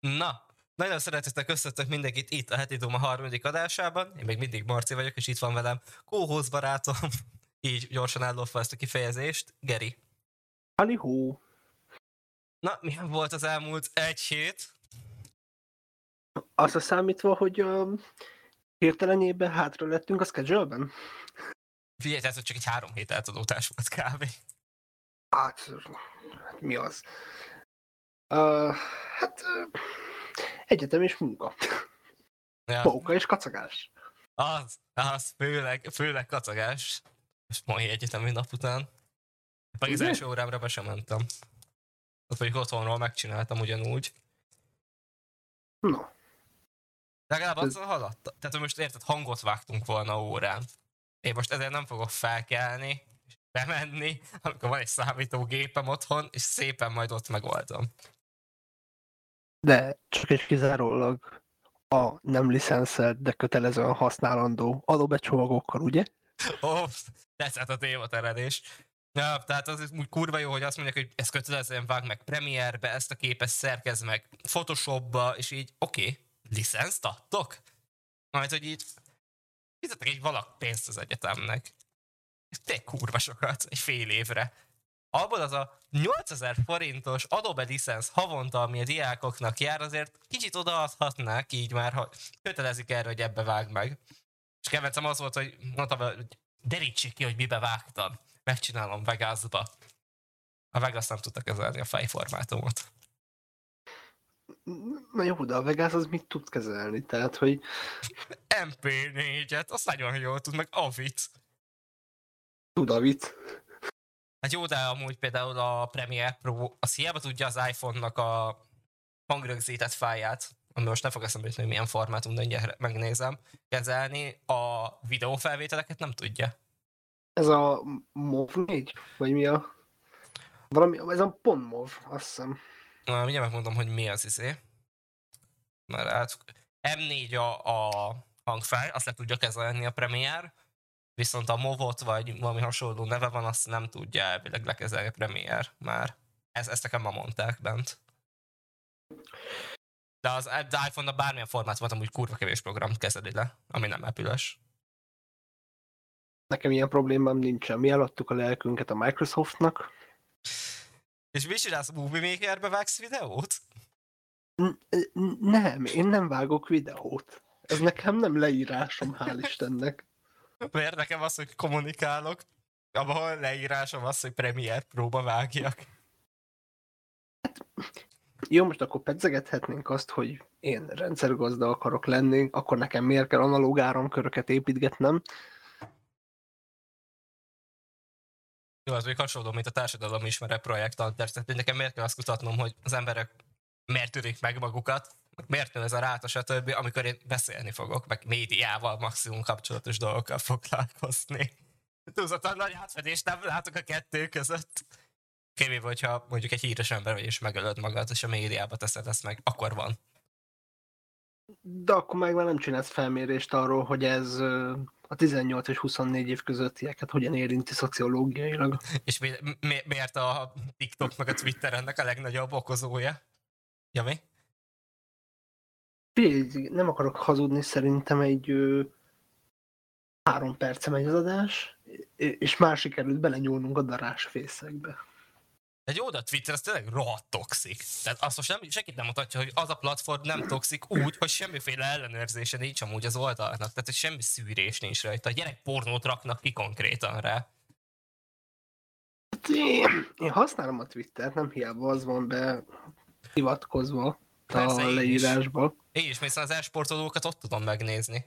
Na, nagyon szeretettel köszöntök mindenkit itt a Heti Duma harmadik adásában. Én még mindig Marci vagyok, és itt van velem kóhoz barátom, így gyorsan ellopva ezt a kifejezést, Geri. Halihó! Na, milyen volt az elmúlt egy hét? Az a számítva, hogy uh, hirtelenében hátra lettünk a schedule-ben? Figyelj, tehát, hogy csak egy három hét eltudótás volt kb. Hát, mi az? Uh, hát, uh, egyetem és munka. Ja. Móka és kacagás. Az, az, főleg, főleg kacagás. És mai egyetemi nap után. Meg az első órámra be sem mentem. Ott vagyok otthonról megcsináltam ugyanúgy. No, Legalább Ez- azzal haladt. Tehát, hogy most érted, hangot vágtunk volna órán. Én most ezért nem fogok felkelni, és bemenni, amikor van egy számítógépem otthon, és szépen majd ott megoldom. De csak és kizárólag a nem licenszelt, de kötelezően használandó adóbecsomagokkal, ugye? Ó, tetszett a tématerelés. Ja, tehát az úgy kurva jó, hogy azt mondják, hogy ezt kötelezően vág meg Premiere-be, ezt a képet szerkez meg Photoshopba, és így, oké, okay, licenszt adtok? Majd, hogy így fizetek egy valak pénzt az egyetemnek. Tényleg kurva sokat, egy fél évre. Abból az a 8000 forintos Adobe licensz havonta, ami a diákoknak jár, azért kicsit odaadhatnák így már, ha kötelezik erre, hogy ebbe vág meg. És kedvencem az volt, hogy mondtam, hogy derítsék ki, hogy mibe vágtam. Megcsinálom Vegasba. A Vegas nem tudta kezelni a fejformátumot. Na jó, de a Vegas az mit tud kezelni? Tehát, hogy MP4-et, azt nagyon jól tud, meg Avit. tud Avit. Hát jó, de amúgy például a Premiere Pro, az hiába tudja az iPhone-nak a hangrögzített fáját, ami most nem fog eszembe jutni, hogy milyen formátum, de mindjárt megnézem, kezelni, a videófelvételeket nem tudja. Ez a MOV 4? Vagy mi a... Valami, ez a pont MOV, azt hiszem. Na, mindjárt megmondom, hogy mi az izé. Mert hát M4 a, a hangfáj, azt le tudja kezelni a Premiere, viszont a Movot vagy valami hasonló neve van, azt nem tudja elvileg lekezelni a Premiere már. Ez, ezt nekem ma mondták bent. De az, az iPhone-nak bármilyen formátumot amúgy kurva kevés program kezeli le, ami nem apple Nekem ilyen problémám nincsen. Mi eladtuk a lelkünket a Microsoftnak. És mit csinálsz, Movie Makerbe vágsz videót? N- nem, én nem vágok videót. Ez nekem nem leírásom, hál' Istennek. Miért nekem az, hogy kommunikálok, ahol leírásom az, hogy Premiere próba vágjak. Jó, most akkor pedzegethetnénk azt, hogy én rendszergazda akarok lenni, akkor nekem miért kell analóg áramköröket építgetnem. Jó, az még hasonló, mint a társadalom ismere projekt tehát nekem miért kell azt kutatnom, hogy az emberek miért törik meg magukat, miért nő ez a ráta, stb., amikor én beszélni fogok, meg médiával maximum kapcsolatos dolgokkal foglalkozni. Túlzottan nagy átfedést nem látok a kettő között. Kivéve, hogyha mondjuk egy híres ember vagy, és megölöd magad, és a médiába teszed ezt meg, akkor van. De akkor meg már nem csinálsz felmérést arról, hogy ez a 18 és 24 év közöttieket hogyan érinti szociológiailag. És mi, mi, miért a TikTok meg a Twitter ennek a legnagyobb okozója? Ja, mi? Figyelj, nem akarok hazudni, szerintem egy ö, három perce megy az adás, és- már sikerült belenyúlnunk a darásfészekbe. De jó, de a Twitter az tényleg rohadt toxik. Tehát azt most nem, senkit nem mutatja, hogy az a platform nem toxik úgy, hogy semmiféle ellenőrzése nincs amúgy az oldalnak. Tehát, hogy semmi szűrés nincs rajta. A gyerek pornót raknak ki konkrétan rá. Hát Én, én használom a Twittert, nem hiába az van be hivatkozva Persze, a is. Én is, hiszen az esportolókat ott tudom megnézni.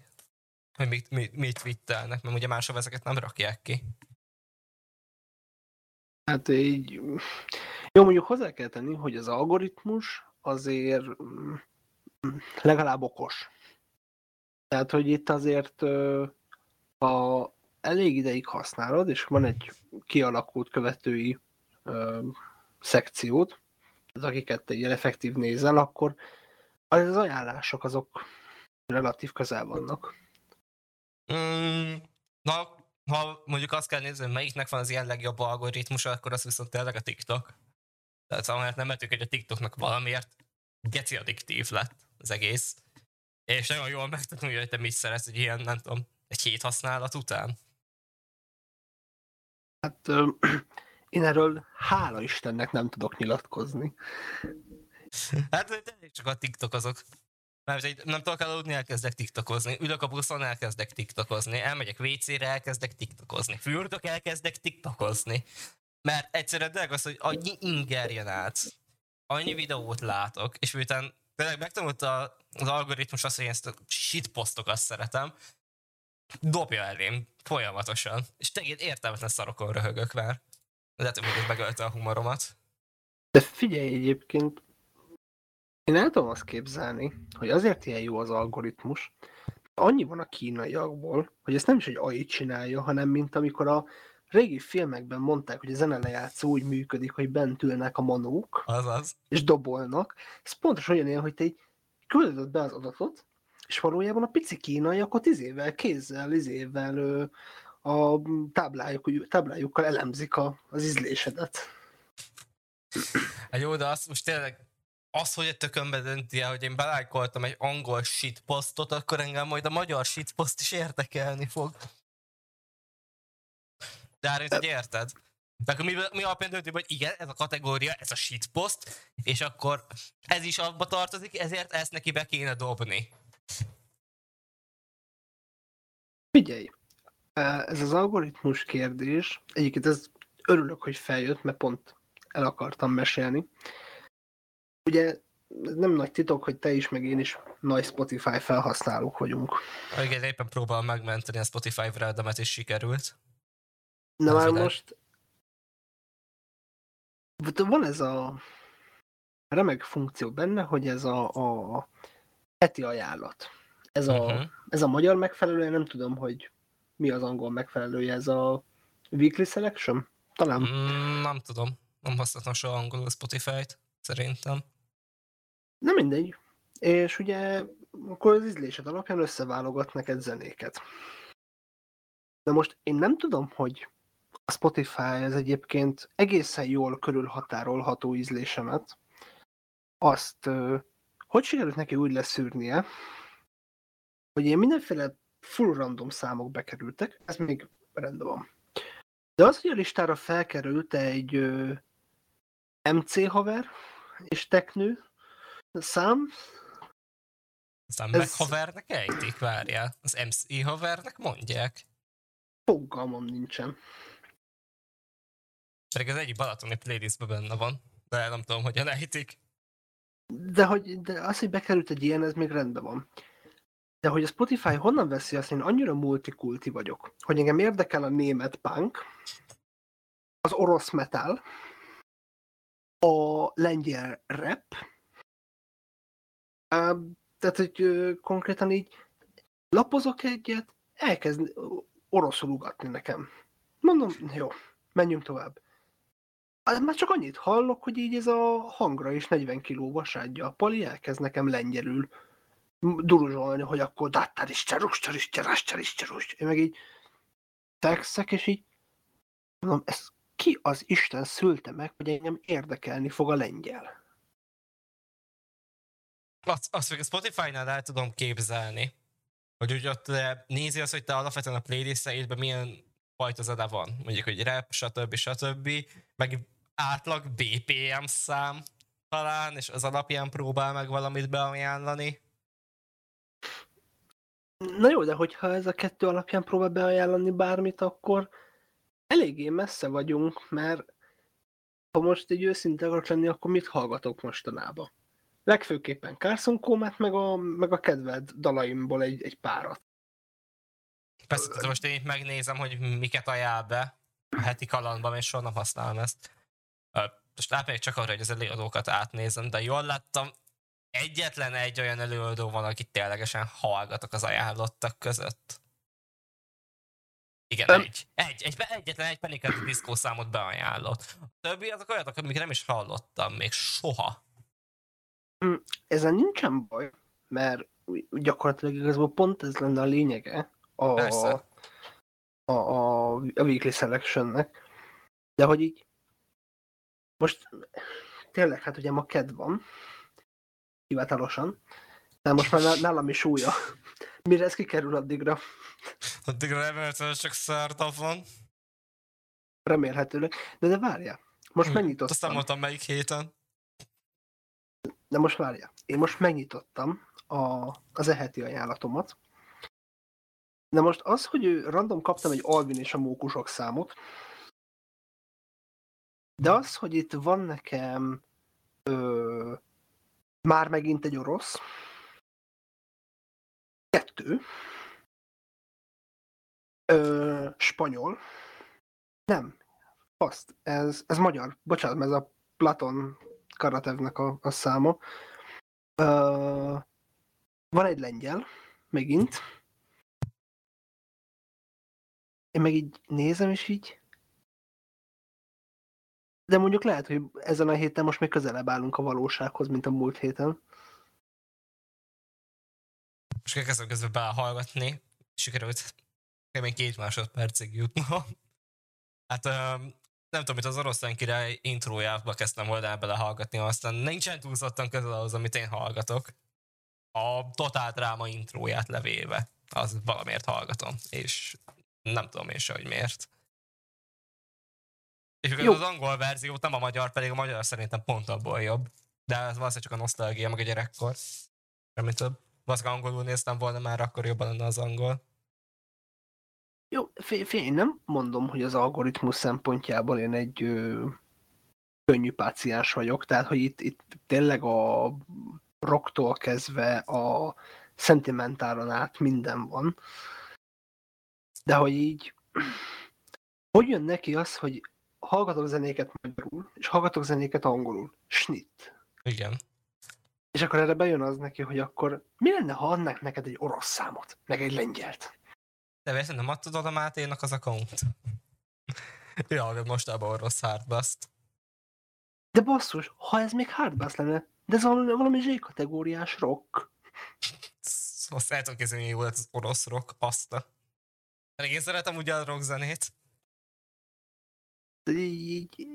Hogy mit, mit, mit twittelnek, mert ugye máshol ezeket nem rakják ki. Hát így... Jó, mondjuk hozzá kell tenni, hogy az algoritmus azért mm, legalább okos. Tehát, hogy itt azért ha elég ideig használod, és van egy kialakult követői ö, szekciót, az akiket egy ilyen effektív nézel, akkor az ajánlások azok relatív közel vannak. Mm, na, ha mondjuk azt kell nézni, hogy melyiknek van az ilyen legjobb algoritmusa, akkor az viszont tényleg a TikTok. Tehát amellett nem vettük, hogy a TikToknak valamiért geci addiktív lett az egész. És nagyon jól megtanulja, hogy te mit szeretsz egy ilyen, nem tudom, egy hét használat után. Hát ö, én erről hála Istennek nem tudok nyilatkozni. Hát tényleg csak a TikTokozok. Mert egy, nem tudok aludni, elkezdek tiktokozni. Ülök a buszon, elkezdek tiktokozni. Elmegyek WC-re, elkezdek tiktokozni. Fürdök, elkezdek tiktokozni. Mert egyszerűen tényleg az, hogy annyi inger jön át, annyi videót látok, és miután tényleg megtanulta az algoritmus azt, hogy én ezt a shitposztokat szeretem, dobja elém folyamatosan. És tényleg értelmetlen szarokon röhögök már. Lehet, hogy még megölte a humoromat. De figyelj egyébként, én el tudom azt képzelni, hogy azért ilyen jó az algoritmus, annyi van a kínaiakból, hogy ezt nem is egy AI csinálja, hanem mint amikor a régi filmekben mondták, hogy a zenelejátszó úgy működik, hogy bent ülnek a manók, Azaz. és dobolnak. Ez pontosan olyan, hogy te egy küldöd be az adatot, és valójában a pici kínaiak ott izével, kézzel, izével a táblájuk, táblájukkal elemzik a, az ízlésedet. Hát jó, de azt most tényleg az, hogy a tökönbe dönti hogy én belájkoltam egy angol shitpostot, akkor engem majd a magyar shitpost is érdekelni fog. De hát, hogy érted? De akkor mi, mi alapján dönti, hogy igen, ez a kategória, ez a shitpost, és akkor ez is abba tartozik, ezért ezt neki be kéne dobni. Figyelj, ez az algoritmus kérdés, egyébként ez örülök, hogy feljött, mert pont el akartam mesélni. Ugye nem nagy titok, hogy te is, meg én is nagy Spotify felhasználók vagyunk. Igen, éppen próbálom megmenteni a Spotify redemet, és sikerült. Na már most van ez a remek funkció benne, hogy ez a, a heti ajánlat. Ez a, Mhm. ez a magyar megfelelője, nem tudom, hogy mi az angol megfelelője, ez a weekly selection? Talán. Mm, nem tudom. Nem használtam soha angolul Spotify-t, szerintem. Nem mindegy. És ugye akkor az ízlésed alapján összeválogat neked zenéket. De most én nem tudom, hogy a Spotify ez egyébként egészen jól körülhatárolható ízlésemet. Azt hogy sikerült neki úgy leszűrnie, hogy én mindenféle full random számok bekerültek, ez még rendben van. De az, hogy a listára felkerült egy MC haver és teknő szám, Aztán Ez- meg havernek ejtik, várjál. Az MC havernek mondják. fogalmam nincsen. Pedig az egyik balatoni playlistben benne van. De nem tudom, hogyan ejtik. De, hogy, de az, hogy bekerült egy ilyen, ez még rendben van. De hogy a Spotify honnan veszi azt, én annyira multikulti vagyok, hogy engem érdekel a német punk, az orosz metal, a lengyel rap, Á, tehát, hogy konkrétan így lapozok egyet, elkezd oroszul ugatni nekem. Mondom, jó, menjünk tovább. Már csak annyit hallok, hogy így ez a hangra is 40 kiló vasádja. A pali elkezd nekem lengyelül duruzsolni, hogy akkor dattár is cserus, cserus, cserus, cserus. Én meg így fekszek, és így mondom, ez ki az Isten szülte meg, hogy engem érdekelni fog a lengyel? Azt, azt még a Spotify-nál el tudom képzelni, hogy úgy ott eh, nézi azt, hogy te alapvetően a playlisteidben milyen fajta zene van. Mondjuk, hogy rap, stb. stb. Meg átlag BPM szám talán, és az alapján próbál meg valamit beajánlani. Na jó, de hogyha ez a kettő alapján próbál beajánlani bármit, akkor eléggé messze vagyunk, mert ha most egy őszinte akarok lenni, akkor mit hallgatok mostanában? Legfőképpen Carson Comet, meg a, meg a kedved dalaimból egy, egy párat. Persze, most én itt megnézem, hogy miket ajánl be a heti kalandban, és soha nem használom ezt. Most átmegyek csak arra, hogy az előadókat átnézem, de jól láttam, egyetlen egy olyan előadó van, akit ténylegesen hallgatok az ajánlottak között. Igen, Öm. egy. Egy, egy, egyetlen egy the Disco számot beajánlott. A többi azok olyanok, amiket nem is hallottam még soha. Ezen nincsen baj, mert gyakorlatilag igazából pont ez lenne a lényege a, Persze. a, a, a weekly selectionnek. De hogy így most tényleg, hát ugye ma ked van, hivatalosan. De most már nálam is újja. Mire ez kikerül addigra? Addigra remélhetően csak szartap van. Remélhetőleg. De de várja. Most Hm, megnyitottam. Azt nem mondtam melyik héten. De most várja. Én most megnyitottam a, az eheti ajánlatomat. De most az, hogy ő random kaptam egy Alvin és a mókusok számot, de az, hogy itt van nekem ö, már megint egy orosz, kettő, ö, spanyol, nem, azt, ez, ez magyar, bocsánat, ez a Platon Karatevnek a, a száma. Ö, van egy lengyel, megint. Én meg így nézem, és így... De mondjuk lehet, hogy ezen a héten most még közelebb állunk a valósághoz, mint a múlt héten. És elkezdtem közben belehallgatni. Sikerült még két másodpercig jutnom. Hát nem tudom, mint az oroszlán király intrójába kezdtem volna belehallgatni, aztán nincsen túlzottan közel ahhoz, amit én hallgatok. A Totál Dráma intróját levéve. Az valamiért hallgatom, és nem tudom én se, hogy miért. És Jó. az angol verziót, nem a magyar, pedig a magyar szerintem pont abból jobb. De ez valószínűleg csak a nosztalgia, meg a gyerekkor. Semmi több. Valószínűleg angolul néztem volna már, akkor jobban lenne az angol. Jó, fél, fél, én nem mondom, hogy az algoritmus szempontjából én egy ö, könnyű páciens vagyok, tehát hogy itt, itt tényleg a rocktól kezdve a szentimentálon át minden van. De hogy így, hogy jön neki az, hogy hallgatok zenéket magyarul, és hallgatok zenéket angolul. Snit. Igen. És akkor erre bejön az neki, hogy akkor mi lenne, ha adnak neked egy orosz számot, meg egy lengyelt? De viszont nem adtad oda Máténak az account. ja, hallgat mostában orosz hardbust. De basszus, ha ez még hardbass lenne, de ez valami, Z-kategóriás rock. Azt el tudom hogy jó lett az orosz rock, azt a... Pedig én szeretem ugye a rock zenét. Így,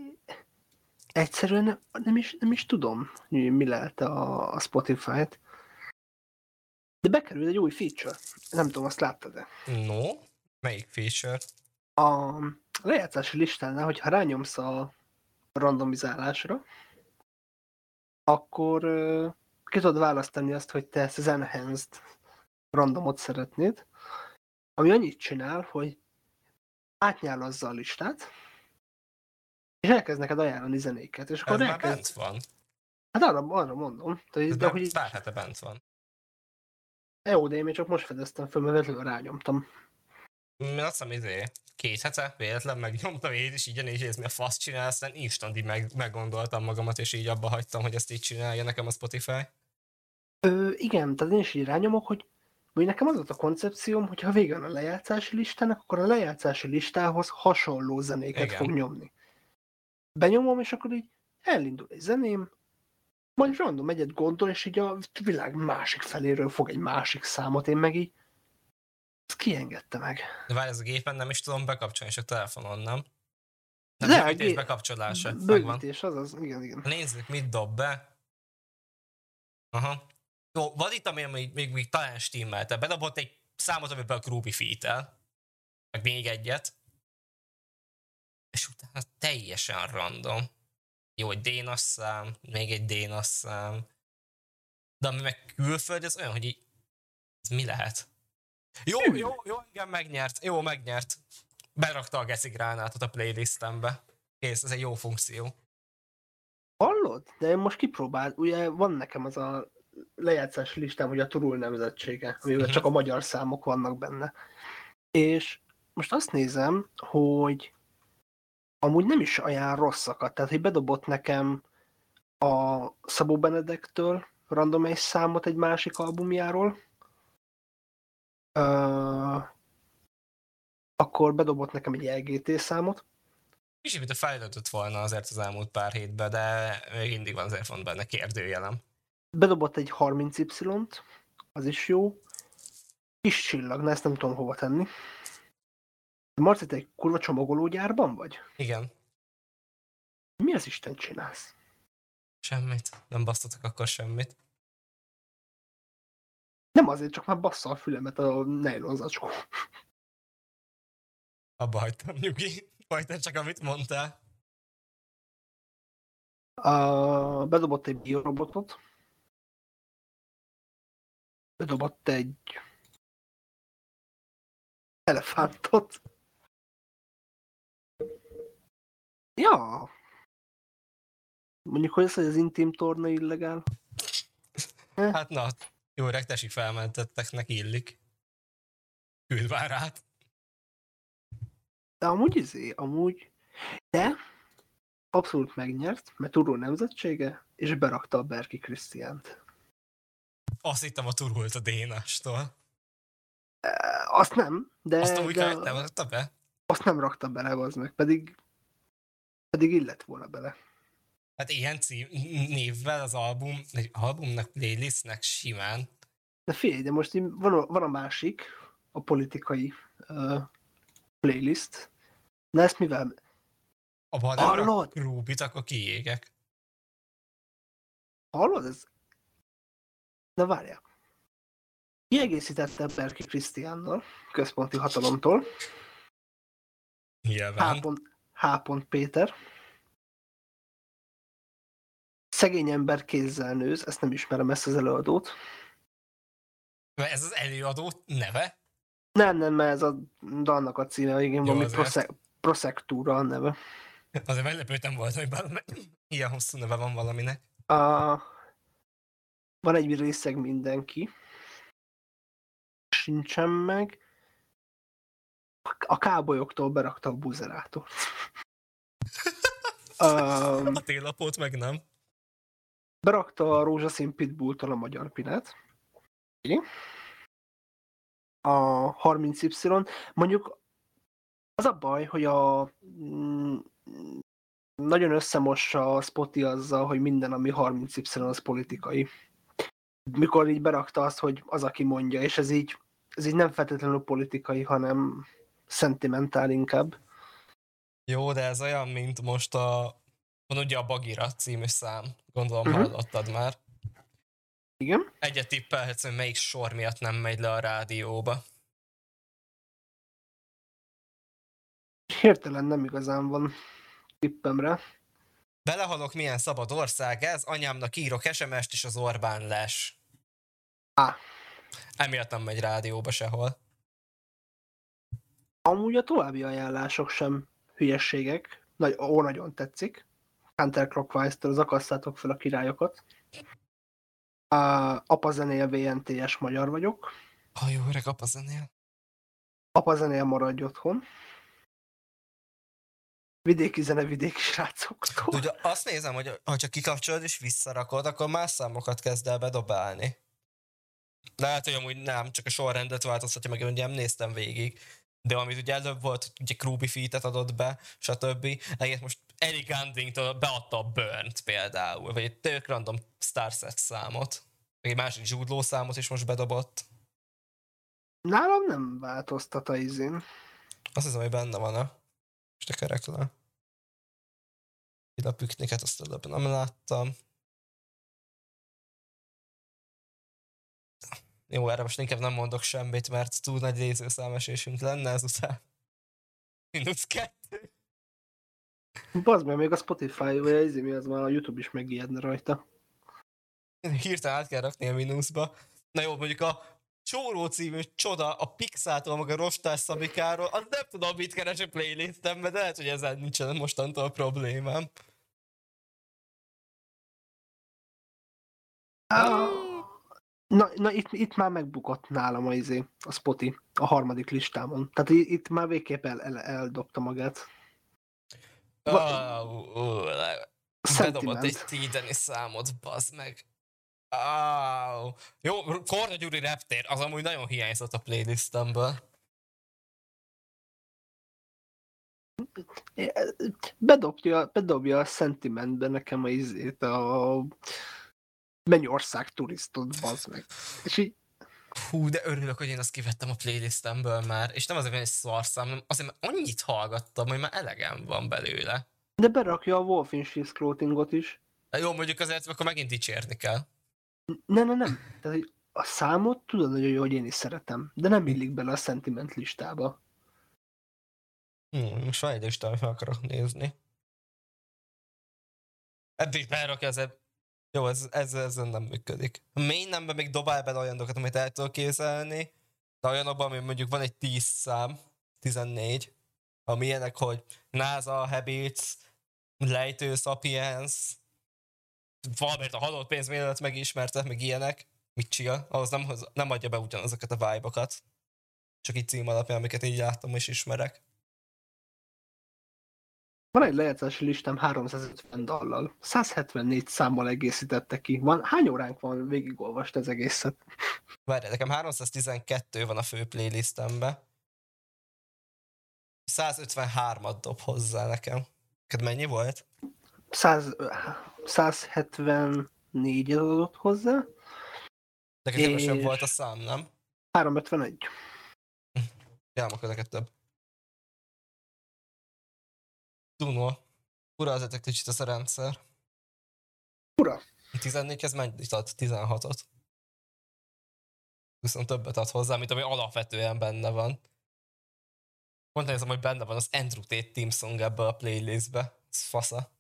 egyszerűen nem, nem, is, nem is tudom, mi lehet a, a Spotify-t. De bekerül egy új feature. Nem tudom, azt láttad-e? No? Melyik feature? A lejátszási listánál, hogyha rányomsz a randomizálásra, akkor ki tudod választani azt, hogy te ezt az enhanced randomot szeretnéd, ami annyit csinál, hogy átnyálazza a listát, és elkezd neked ajánlani zenéket, és Ez akkor már elkezd... bent van. Hát arra, arra mondom, de, Ez de már hogy így, pár hete bent van. Jó, de én még csak most fedeztem föl, mert véletlenül rányomtam. Én azt hiszem, izé, két hete véletlen megnyomtam én is így, és ez mi a fasz csinál, aztán instant így meg, meggondoltam magamat, és így abba hagytam, hogy ezt így csinálja nekem a Spotify. Ö, igen, tehát én is így rányomok, hogy hogy nekem az volt a koncepcióm, hogy ha vége a lejátszási listának, akkor a lejátszási listához hasonló zenéket Igen. fog nyomni. Benyomom, és akkor így elindul egy zeném, majd random egyet gondol, és így a világ másik feléről fog egy másik számot, én meg így ezt kiengedte meg. De várj, ez a gépen nem is tudom bekapcsolni, csak telefonon, nem? De, Nem, bővítés bekapcsolása. Bővítés, azaz, igen, igen. Nézzük, mit dob be. Aha. Jó, van itt, ami még, még, még talán stimmelte. Bedobott egy számot, amiben a Groovy feat meg még egyet. És utána teljesen random. Jó, egy dénas szám, még egy dénas szám. De ami meg külföld, ez olyan, hogy így, ez mi lehet? Jó, jó, jó, igen, megnyert. Jó, megnyert. Berakta a geci gránátot a playlistembe. Kész, ez egy jó funkció. Hallod? De én most kipróbált, ugye van nekem az a lejátszási listám, hogy a Turul nemzetsége, amiben Mhm. csak a magyar számok vannak benne. És most azt nézem, hogy amúgy nem is olyan rosszakat, tehát hogy bedobott nekem a Szabó Benedektől random egy számot egy másik albumjáról, Ö, akkor bedobott nekem egy LGT számot, Kicsit, mint a fejlődött volna azért az elmúlt pár hétben, de még mindig van azért van benne kérdőjelem. bedobott egy 30Y-t, az is jó. Kis csillag, na ezt nem tudom hova tenni. Marci, te egy kurva csomagológyárban vagy? Igen, Mi az Isten csinálsz? semmit. Nem basztatok akkor semmit. Nem azért, csak már bassza a fülemet a nylon zacskó. Abba hagytam, nyugi. Majd csak amit mondtál. Uh, bedobott egy biorobotot. Bedobott egy elefántot. Ja. Mondjuk, hogy ez, hogy az intim torna illegál. Hát na, jó öreg, tessék felmentetteknek illik. Küldvárát. De amúgy izé, amúgy, de abszolút megnyert, mert Turó nemzetsége, és berakta a Berki Krisztiánt. Azt hittem a turult a Dénastól. E, Azt nem, de, Azt úgy de nem rakta be? azt nem rakta bele, az meg, pedig pedig illett volna bele. Hát ilyen cím, névvel az album, egy albumnak, playlistnek simán. De figyelj, de most van a, van a másik, a politikai uh, playlist. Na ezt mivel? Abban nem Hallod? rak Rubit, akkor kiégek. Hallod? Ez... Na várjál. Kiegészítette Berki Krisztiánnal, központi hatalomtól. Nyilván. H. Péter. Szegény ember kézzel nőz, ezt nem ismerem ezt az előadót. Ez az előadó neve? Nem, nem, mert ez a dalnak a címe, igen, valami Prosektúra a neve. Azért meglepődtem volt, hogy bár ilyen hosszú neve van valaminek. A... Van egy részeg mindenki. Sincsen meg. A kábolyoktól berakta a buzerátort. um, A télapót meg nem. berakta a rózsaszín pitbulltól a magyar pinát. Oké. A 30Y. Mondjuk az a baj, hogy a mm, nagyon összemossa a Spotify azzal, hogy minden, ami 30Y, az politikai. Mikor így berakta azt, hogy az, aki mondja, és ez így, ez így nem feltétlenül politikai, hanem szentimentál inkább. Jó, de ez olyan, mint most a... Van ugye a Bagira című szám. Gondolom Mhm. hallottad már. Igen? Egyet tippelhetsz, hogy melyik sor miatt nem megy le a rádióba. Hirtelen nem igazán van tippemre. Belehalok, milyen szabad ország ez, anyámnak írok SMS-t, és az Orbán les. Á. Emiatt nem megy rádióba sehol. Amúgy a további ajánlások sem hülyességek. Nagy, ó, nagyon tetszik. Counterclockwise-től az akasszátok fel a királyokat. A, apa zenél VNTS magyar vagyok. Ha jó öreg apa zenél. Apa zenél maradj otthon. Vidéki zene, vidéki srácoktól. Ugye azt nézem, hogy ha csak kikapcsolod és visszarakod, akkor más számokat kezd el bedobálni. Lehet, hogy amúgy nem, csak a sorrendet változtatja meg, ugye nem néztem végig. De amit ugye előbb volt, hogy ugye Krúbi featet adott be, stb. Egyet most Eric Gandingtől beadta a Burnt például, vagy egy tök random Starset számot. Meg egy másik zsúdló számot is most bedobott. Nálam nem változtat a izén. Azt hiszem, hogy benne van a most a kerek le. Ide a pükniket azt előbb nem láttam. Jó, erre most inkább nem mondok semmit, mert túl nagy nézőszámesésünk lenne ezután. Minusz kettő. Bazd meg, még a Spotify, vagy a izé, mi az már a YouTube is megijedne rajta. Hirtelen át kell rakni a mínuszba. Na jó, mondjuk a Csóró című csoda a Pixától, meg a Rostás Szabikáról, az nem tudom, mit keres a playlistembe, de lehet, hogy ezzel nincsen mostantól problémám. Na, na itt, itt már megbukott nálam a, izé, a Spotify a harmadik listámon. Tehát itt már végképp el, el, eldobta magát. Oh, oh, bedobott egy tídeni számot, bazd meg. Oh. Jó, Korda Gyuri Reptér, az amúgy nagyon hiányzott a playlistemből. Bedobja, bedobja a Sentimentbe nekem a izét, a Mennyország turistot, bazd meg. És így, Hú, de örülök, hogy én azt kivettem a playlistemből már, és nem azért, egy szarszám, hanem azért, mert annyit hallgattam, hogy már elegem van belőle. de berakja a Wolf in Sheep's Clothingot is. De jó, mondjuk azért, akkor megint dicsérni kell. Nem, nem, nem. Tehát, hogy a számot tudod nagyon jó, hogy én is szeretem, de nem illik bele a sentiment listába. Hmm, most van egy amit meg akarok nézni. Eddig berakja az. Jó, ez, ez, ez nem működik. A main nemben még dobál bele olyan dolgokat, amit el tudok kézelni, de olyanokban, ami mondjuk van egy 10 szám, 14, ami ilyenek, hogy NASA, Habits, Lejtő, Sapiens, valamit a halott pénz mielőtt megismertek, meg ilyenek, mit csinál, ahhoz nem, nem adja be ugyanazokat a vibe-okat. Csak így cím alapján, amiket így láttam és ismerek. Van egy lejátszási listám 350 dallal. 174 számmal egészítette ki. Van, hány óránk van végigolvast ez egészet? Várj, nekem 312 van a fő playlistembe. 153-at dob hozzá nekem. Neked mennyi volt? 100, 174 adott hozzá. Neked kevesebb volt a szám, nem? 351. Ja, akkor neked több. Dunó. Ura az egy kicsit az a rendszer. Ura. 14-hez mennyit ad? 16-ot. Viszont többet ad hozzá, mint ami alapvetően benne van. Pont nézem, hogy benne van az Andrew Tate Team Song ebbe a playlistbe. Ez fasza.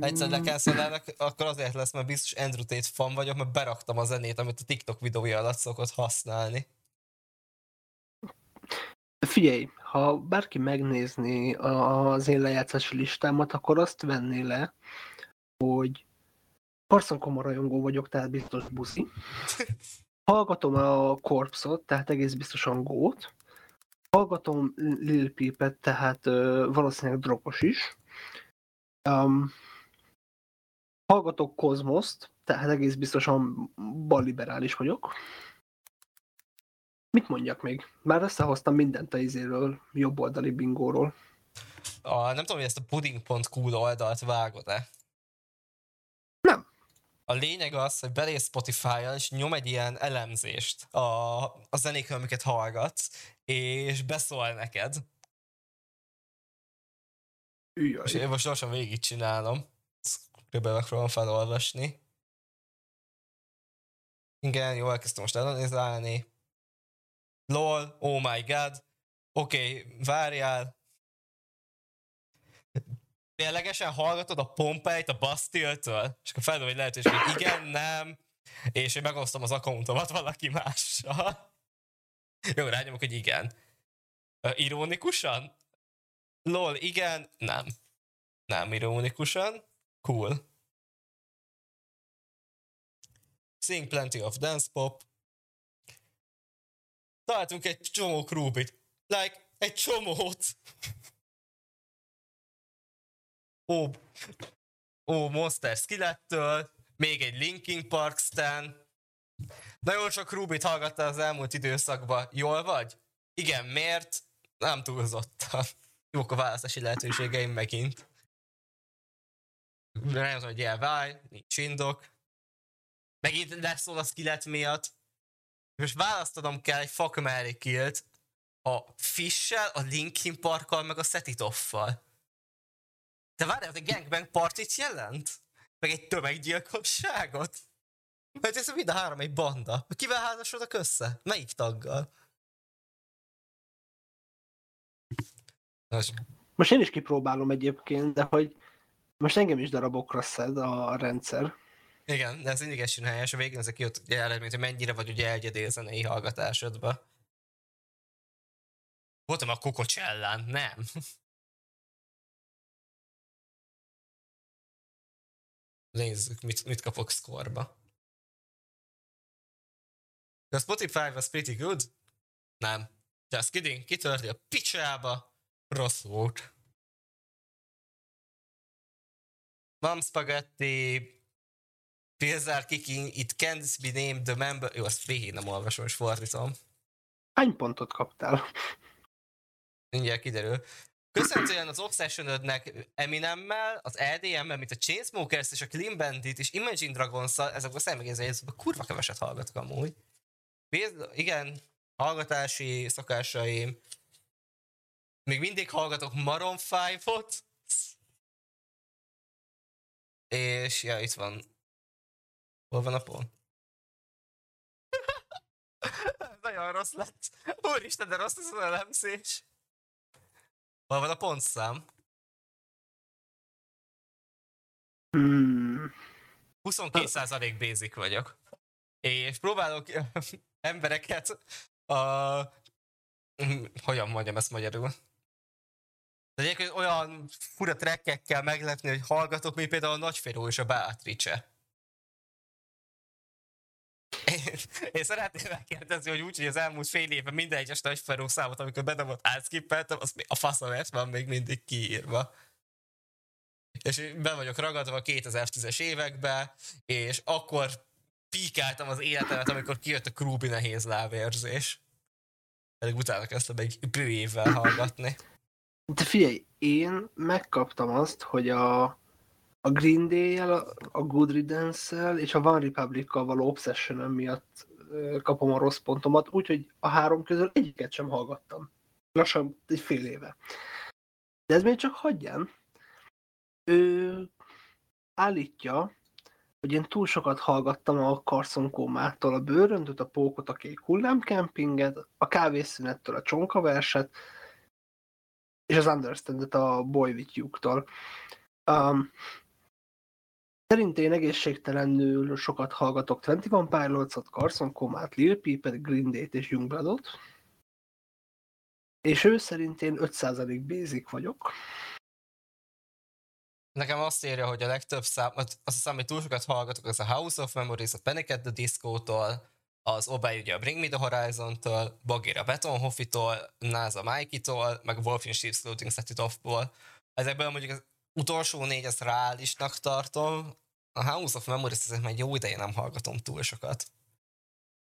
Egyszer lekenszolálnak, akkor azért lesz, mert biztos Andrew Tate fan vagyok, mert beraktam a zenét, amit a TikTok videója alatt szokott használni. Figyelj, ha bárki megnézni az én lejátszási listámat, akkor azt venné le, hogy Parson Koma rajongó vagyok, tehát biztos buszi. Hallgatom a Corpsot, tehát egész biztosan gót. Hallgatom Lil Peepet, tehát uh, valószínűleg dropos is. Um, hallgatok Kozmoszt, tehát egész biztosan balliberális vagyok. Mit mondjak még? Már összehoztam mindent a izéről, jobboldali bingóról. A, nem tudom, hogy ezt a pudding.cool oldalt vágod-e? Nem. A lényeg az, hogy belész Spotify-al, és nyom egy ilyen elemzést a, a zenékről, amiket hallgatsz, és beszól neked. Üjjaj. És én most gyorsan végigcsinálom. Körülbelül megpróbálom felolvasni. Igen, jó, elkezdtem most ellenizálni. LOL, oh my god. Oké, okay, várjál. Ténylegesen hallgatod a Pompeit a Bastille-től? És akkor feldom egy lehetőség, hogy igen, nem. És én megosztom az accountomat valaki mással. Jó, rányomok, hogy igen. Ironikusan? LOL, igen, nem. Nem ironikusan. Cool. Sing plenty of dance pop. Találtunk egy csomó krúbit. Like, egy csomót. Ó, ó, Monster Skillettől, még egy Linkin Park Stan. Nagyon sok Rubit hallgatta az elmúlt időszakban. Jól vagy? Igen, miért? Nem túlzottan. Jók a választási lehetőségeim megint. Nem tudom, hogy elváj, nincs indok. Megint leszól a skillet miatt. Most választanom kell egy fuck Mary killt a Fishel, a Linkin Parkkal, meg a Setitoffal. De várjál, egy gangbang partit jelent? Meg egy tömeggyilkosságot? Mert ez mind a három egy banda. Kivel házasodok össze? Melyik taggal? Nos. Most én is kipróbálom egyébként, de hogy most engem is darabokra szed a rendszer. Igen, de ez mindig esünk helyes, a végén ezek jött ugye eredményt, hogy mennyire vagy ugye egyedél zenei hallgatásodba. Voltam a Cocochellán, nem. Nézzük, mit, mit kapok szkorba. A Spotify was pretty good? Nem. Just kidding, kitörti a picsába. Rossz volt. Mom Spaghetti, Pilsar kicking, it can't be named the member... Jó, azt végig nem olvasom, és fordítom. Hány pontot kaptál? Mindjárt kiderül. Köszönhetően az Obsessionodnek Eminemmel, az EDM-mel, mint a Chainsmokers és a Clean Bandit és Imagine Dragons-szal, ezekből ezekből kurva keveset hallgatok amúgy. Igen, hallgatási szokásaim. Még mindig hallgatok Maroon 5-ot. És ja, itt van Hol van a pont? olyan rossz lett. Úristen, de rossz az az elemzés. Hol van a pontszám? Hmm. 22% basic vagyok. És próbálok embereket a... Hogyan mondjam ezt magyarul? De egyébként olyan fura trekkekkel meglepni, hogy hallgatok, mint például a Nagyféró és a Beatrice. Én, én szeretném megkérdezni, hogy úgy, hogy az elmúlt fél évben minden egyes Nagyféró számot, amikor bedobott átskippeltem, az a faszomért van még mindig kiírva. És be vagyok ragadva a 2010-es évekbe, és akkor píkáltam az életemet, amikor kijött a Krúbi nehéz lávérzés. Pedig utána kezdtem egy bő évvel hallgatni. De figyelj, én megkaptam azt, hogy a, a Green Day-jel, a, Good Riddance-szel és a One Republic-kal való obsession miatt kapom a rossz pontomat, úgyhogy a három közül egyiket sem hallgattam. Lassan egy fél éve. De ez még csak hagyján. Ő állítja, hogy én túl sokat hallgattam a Carson Kómától a bőröntött, a pókot, a kék hullámkempinget, a kávészünettől a csonkaverset, és az Understand-et a Boy With You-tól. Um, szerint én egészségtelenül sokat hallgatok 21 Pilots-ot, Carson Komát, Lil Peepet, Green Day-t és Youngbloodot. És ő szerint én 5% basic vagyok. Nekem azt írja, hogy a legtöbb szám, azt hiszem, hogy túl sokat hallgatok, az a House of Memories, a Panic at the Disco-tól, az Obey ugye a Bring Me the Horizon-től, Bagir a Betonhoffi-tól, Náza Mikey-tól, meg Wolf in Sheep's Clothing Set It Off-ból. Ezekből mondjuk utolsó négy, ezt reálisnak tartom. A House of Memories ezek már jó ideje nem hallgatom túl sokat.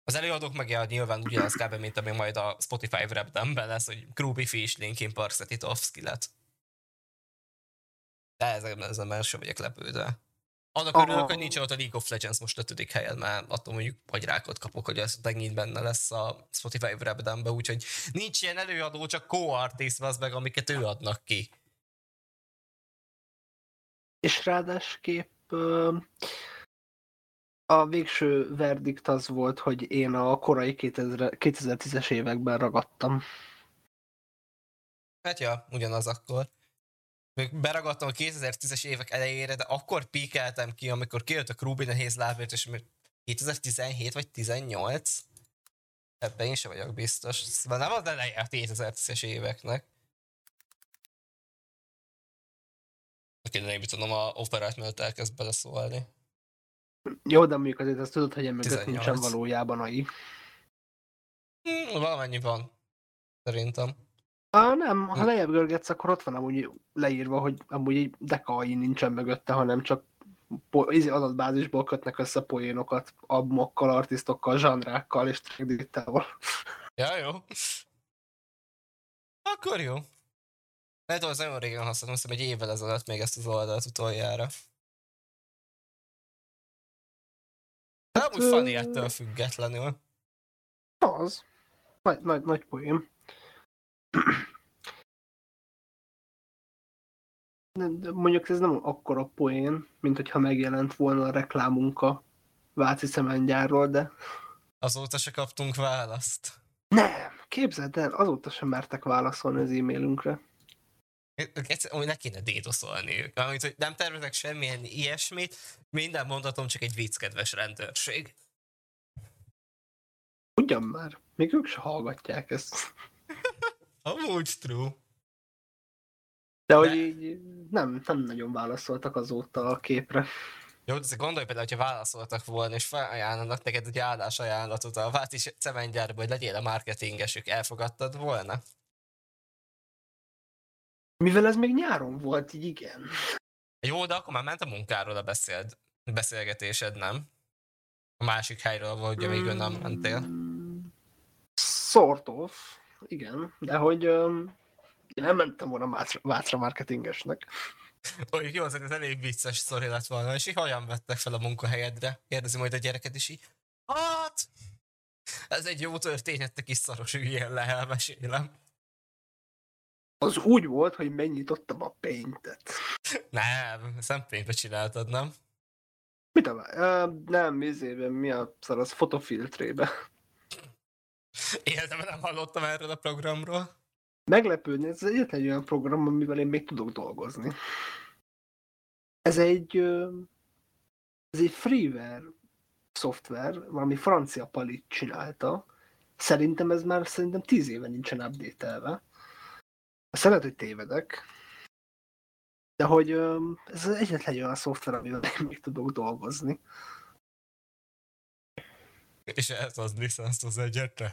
Az előadók meg ja, nyilván ugyanaz kb. mint ami majd a Spotify Wrap-ben lesz, hogy Groovy Fish, Linkin Park, Set It Off, Skillet. De ezzel, ezzel már sem vagyok lepődve. Annak Aha. örülök, hogy nincs ott a League of Legends most ötödik helyen, mert attól mondjuk agyrákot kapok, hogy ez megint benne lesz a Spotify Wrap-be, úgyhogy nincs ilyen előadó, csak co-artist az meg, amiket ő adnak ki. És ráadásképp a végső verdikt az volt, hogy én a korai 2000, 2010-es években ragadtam. Hát ja, ugyanaz akkor. Még beragadtam a 2010-es évek elejére, de akkor píkeltem ki, amikor kijött a Ruby nehéz lábért, és még 2017 vagy 18? Ebben én sem vagyok biztos. Szóval nem az eleje a 2010-es éveknek. Én mit tudom, a operát mellett elkezd beleszólni. Jó, de mondjuk azért azt tudod, hogy emögött 18. nincsen valójában AI. Hmm, valamennyi van. Szerintem. Ah, nem, ha lejjebb görgetsz, akkor ott van amúgy leírva, hogy amúgy egy deka AI nincsen mögötte, hanem csak izé adatbázisból kötnek össze poénokat albumokkal, artistokkal, zsandrákkal és trackdate-tával. Ja, jó. Akkor jó. Lehet, az nagyon régen használtam, hiszem egy évvel ezelőtt még ezt az oldalt utoljára. De amúgy ö- funny ettől függetlenül. Az. Nagy, nagy, nagy poém. De mondjuk ez nem akkora poén, mint hogyha megjelent volna a reklámunk a Váci szemengyárról, de Azóta se kaptunk választ. nem, képzeld el, azóta sem mertek válaszolni az e-mailünkre. Egyszerűen ne kéne dédoszolni. Amit, hogy nem tervezek semmilyen ilyesmit, minden mondatom csak egy vicc, kedves rendőrség. Ugyan már, még ők se hallgatják ezt. Amúgy true. De hogy így nem, nem nagyon válaszoltak azóta a képre. Jó, de gondolj például, hogyha válaszoltak volna, és felajánlanak neked egy állásajánlatot a Váci cementgyárba, hogy legyél a marketingesük, elfogadtad volna? Mivel ez még nyáron volt, így igen. Jó, de akkor már ment a munkáról a beszéld, beszélgetésed, nem? A másik helyről, vagy ugye még nem mentél. Mm, Sort of, igen, de hogy um, én nem mentem volna Vácra, Vácra marketingesnek. Olyan jó, ez elég vicces sztori lett volna, és így hogyan vettek fel a munkahelyedre? Kérdezi majd a gyereket is így. Hát, ez egy jó történet, te kis szaros ügyén le, elmesélem. Az úgy volt, hogy megnyitottam a paintet. Nem, szempénybe csináltad, nem? Mit a uh, Nem, izében, mi a szar, az fotofiltrébe. Életemben nem hallottam erről a programról. Meglepődni, ez egyetlen egy olyan program, amivel én még tudok dolgozni. Ez egy, ez egy freeware szoftver, valami francia palit csinálta. Szerintem ez már szerintem tíz éve nincsen update-elve. Szeret, hogy tévedek. De hogy ez egyetlen olyan szoftver, amivel még tudok dolgozni. És ez az licenszt az egyetem?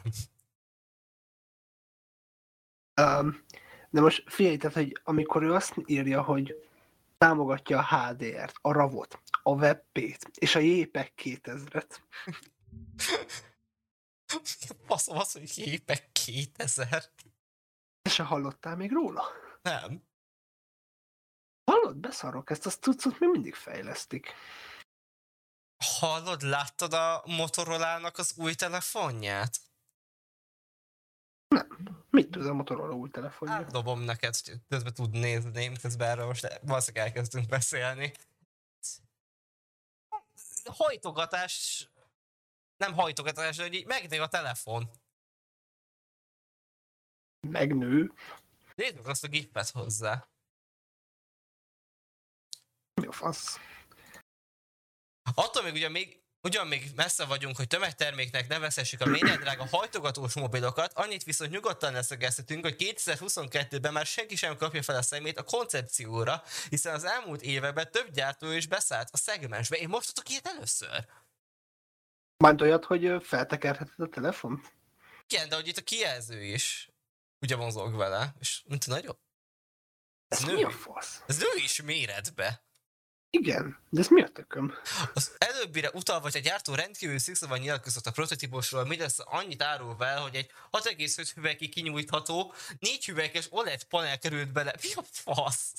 Um, de most figyelj, tehát, hogy amikor ő azt írja, hogy támogatja a HDR-t, a RAV-ot, a WebP-t és a JPEG 2000-et. Faszom az, hogy JPEG 2000. Te se hallottál még róla? Nem. Hallod, beszarok, ezt a cuccot még mindig fejlesztik. Hallod, láttad a Motorola-nak az új telefonját? Nem. Mit tud a Motorola új telefonja? Hát dobom neked, közben tud nézni, közben erről most valószínűleg elkezdünk beszélni. Hajtogatás, nem hajtogatás, de hogy így megnő a telefon. Megnő? Meg azt a gifet hozzá. Mi a fasz? Attól még ugye még Ugyan még messze vagyunk, hogy tömegterméknek nevezhessük a mélyen drága hajtogatós mobilokat, annyit viszont nyugodtan leszögezhetünk, hogy 2022-ben már senki sem kapja fel a szemét a koncepcióra, hiszen az elmúlt években több gyártó is beszállt a szegmensbe. Én most tudok ilyet először. Majd olyat, hogy feltekerheted a telefon? Igen, de hogy itt a kijelző is ugye mozog vele, és mint nagyobb. Ez, ez nő, mi a fasz? Ez nő is méretbe. Igen, de ez mi a tököm? Az előbbire utal, vagy a gyártó rendkívül szikszóban nyilatkozott a prototípusról, mindez annyit árul fel, hogy egy 6,5 hüvelyki kinyújtható, 4 hüvelykes OLED panel került bele. Mi a fasz?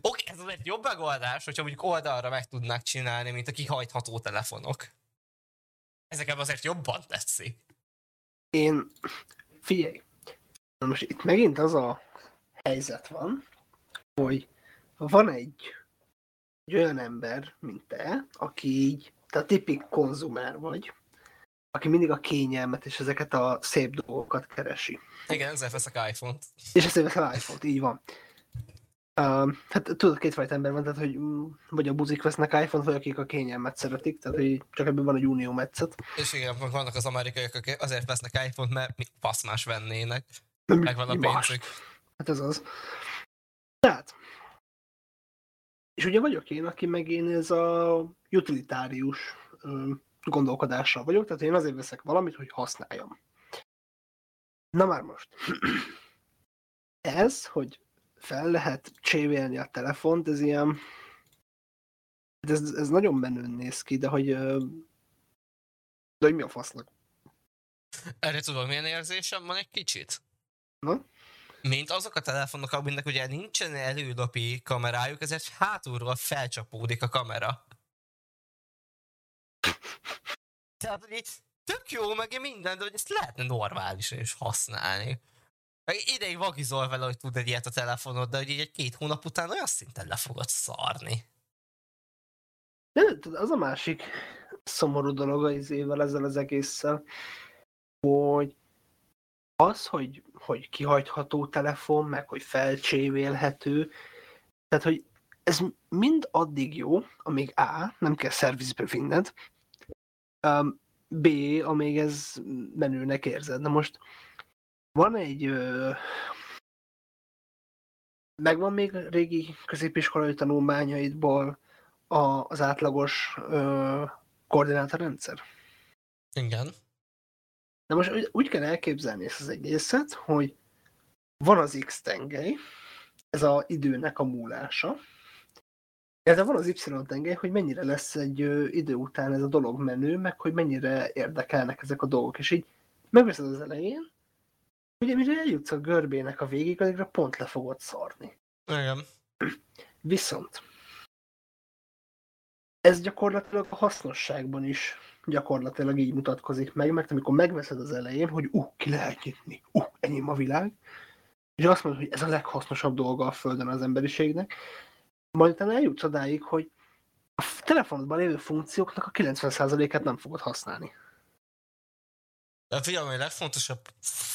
Oké, ez az egy jobb megoldás, hogyha mondjuk oldalra meg tudnák csinálni, mint a kihajtható telefonok. Ezeket azért jobban tetszik. Én, figyelj, most itt megint az a helyzet van, hogy van egy, egy olyan ember, mint te, aki így, te a tipik konzumer vagy, aki mindig a kényelmet és ezeket a szép dolgokat keresi. Igen, ezzel veszek iPhone-t. És ezzel veszek iPhone-t, így van. Uh, hát tudod, kétfajta ember van, tehát hogy vagy a buzik vesznek iPhone-t, vagy akik a kényelmet szeretik, tehát hogy csak ebben van egy unió metszet. És igen, vannak az amerikaiak, akik azért vesznek iPhone-t, mert mi fasz más vennének. Megvan a pénzük. Hát ez az. Tehát, és ugye vagyok én, aki meg én ez a utilitárius gondolkodással vagyok, tehát én azért veszek valamit, hogy használjam. Na már most. Ez, hogy fel lehet csévélni a telefont, ez ilyen... Ez, ez nagyon menőn néz ki, de hogy... De hogy mi a fasznak? Erre tudom, milyen érzésem van egy kicsit? Na? mint azok a telefonok, aminek ugye nincsen előlapi kamerájuk, ezért hátulról felcsapódik a kamera. Tehát, hogy tök jó, meg minden, de hogy ezt lehetne normálisan is használni. Ideig vagizol vele, hogy tud egy ilyet a telefonod, de hogy egy-két hónap után olyan szinten le fogod szarni. De az a másik szomorú dolog az évvel ezzel az egésszel, hogy az, hogy, hogy kihajtható telefon, meg hogy felcsévélhető, tehát, hogy ez mind addig jó, amíg A, nem kell szervizbe vinned, B, amíg ez menőnek érzed. Na most van egy uh, megvan még régi középiskolai tanulmányaidból a, az átlagos uh, koordinátorrendszer? Igen. Na most úgy kell elképzelni ezt az egészet, hogy van az X tengely, ez az időnek a múlása, illetve van az Y tengely, hogy mennyire lesz egy idő után ez a dolog menő, meg hogy mennyire érdekelnek ezek a dolgok. És így megveszed az elején, ugye mire eljutsz a görbének a végig, addigra pont le fogod szarni. Igen. Viszont ez gyakorlatilag a hasznosságban is gyakorlatilag így mutatkozik meg, mert amikor megveszed az elején, hogy uh, ki lehet nyitni, uh, enyém a világ, és azt mondod, hogy ez a leghasznosabb dolga a Földön az emberiségnek, majd utána eljutsz odáig, hogy a telefonodban lévő funkcióknak a 90%-át nem fogod használni. De figyelj, a legfontosabb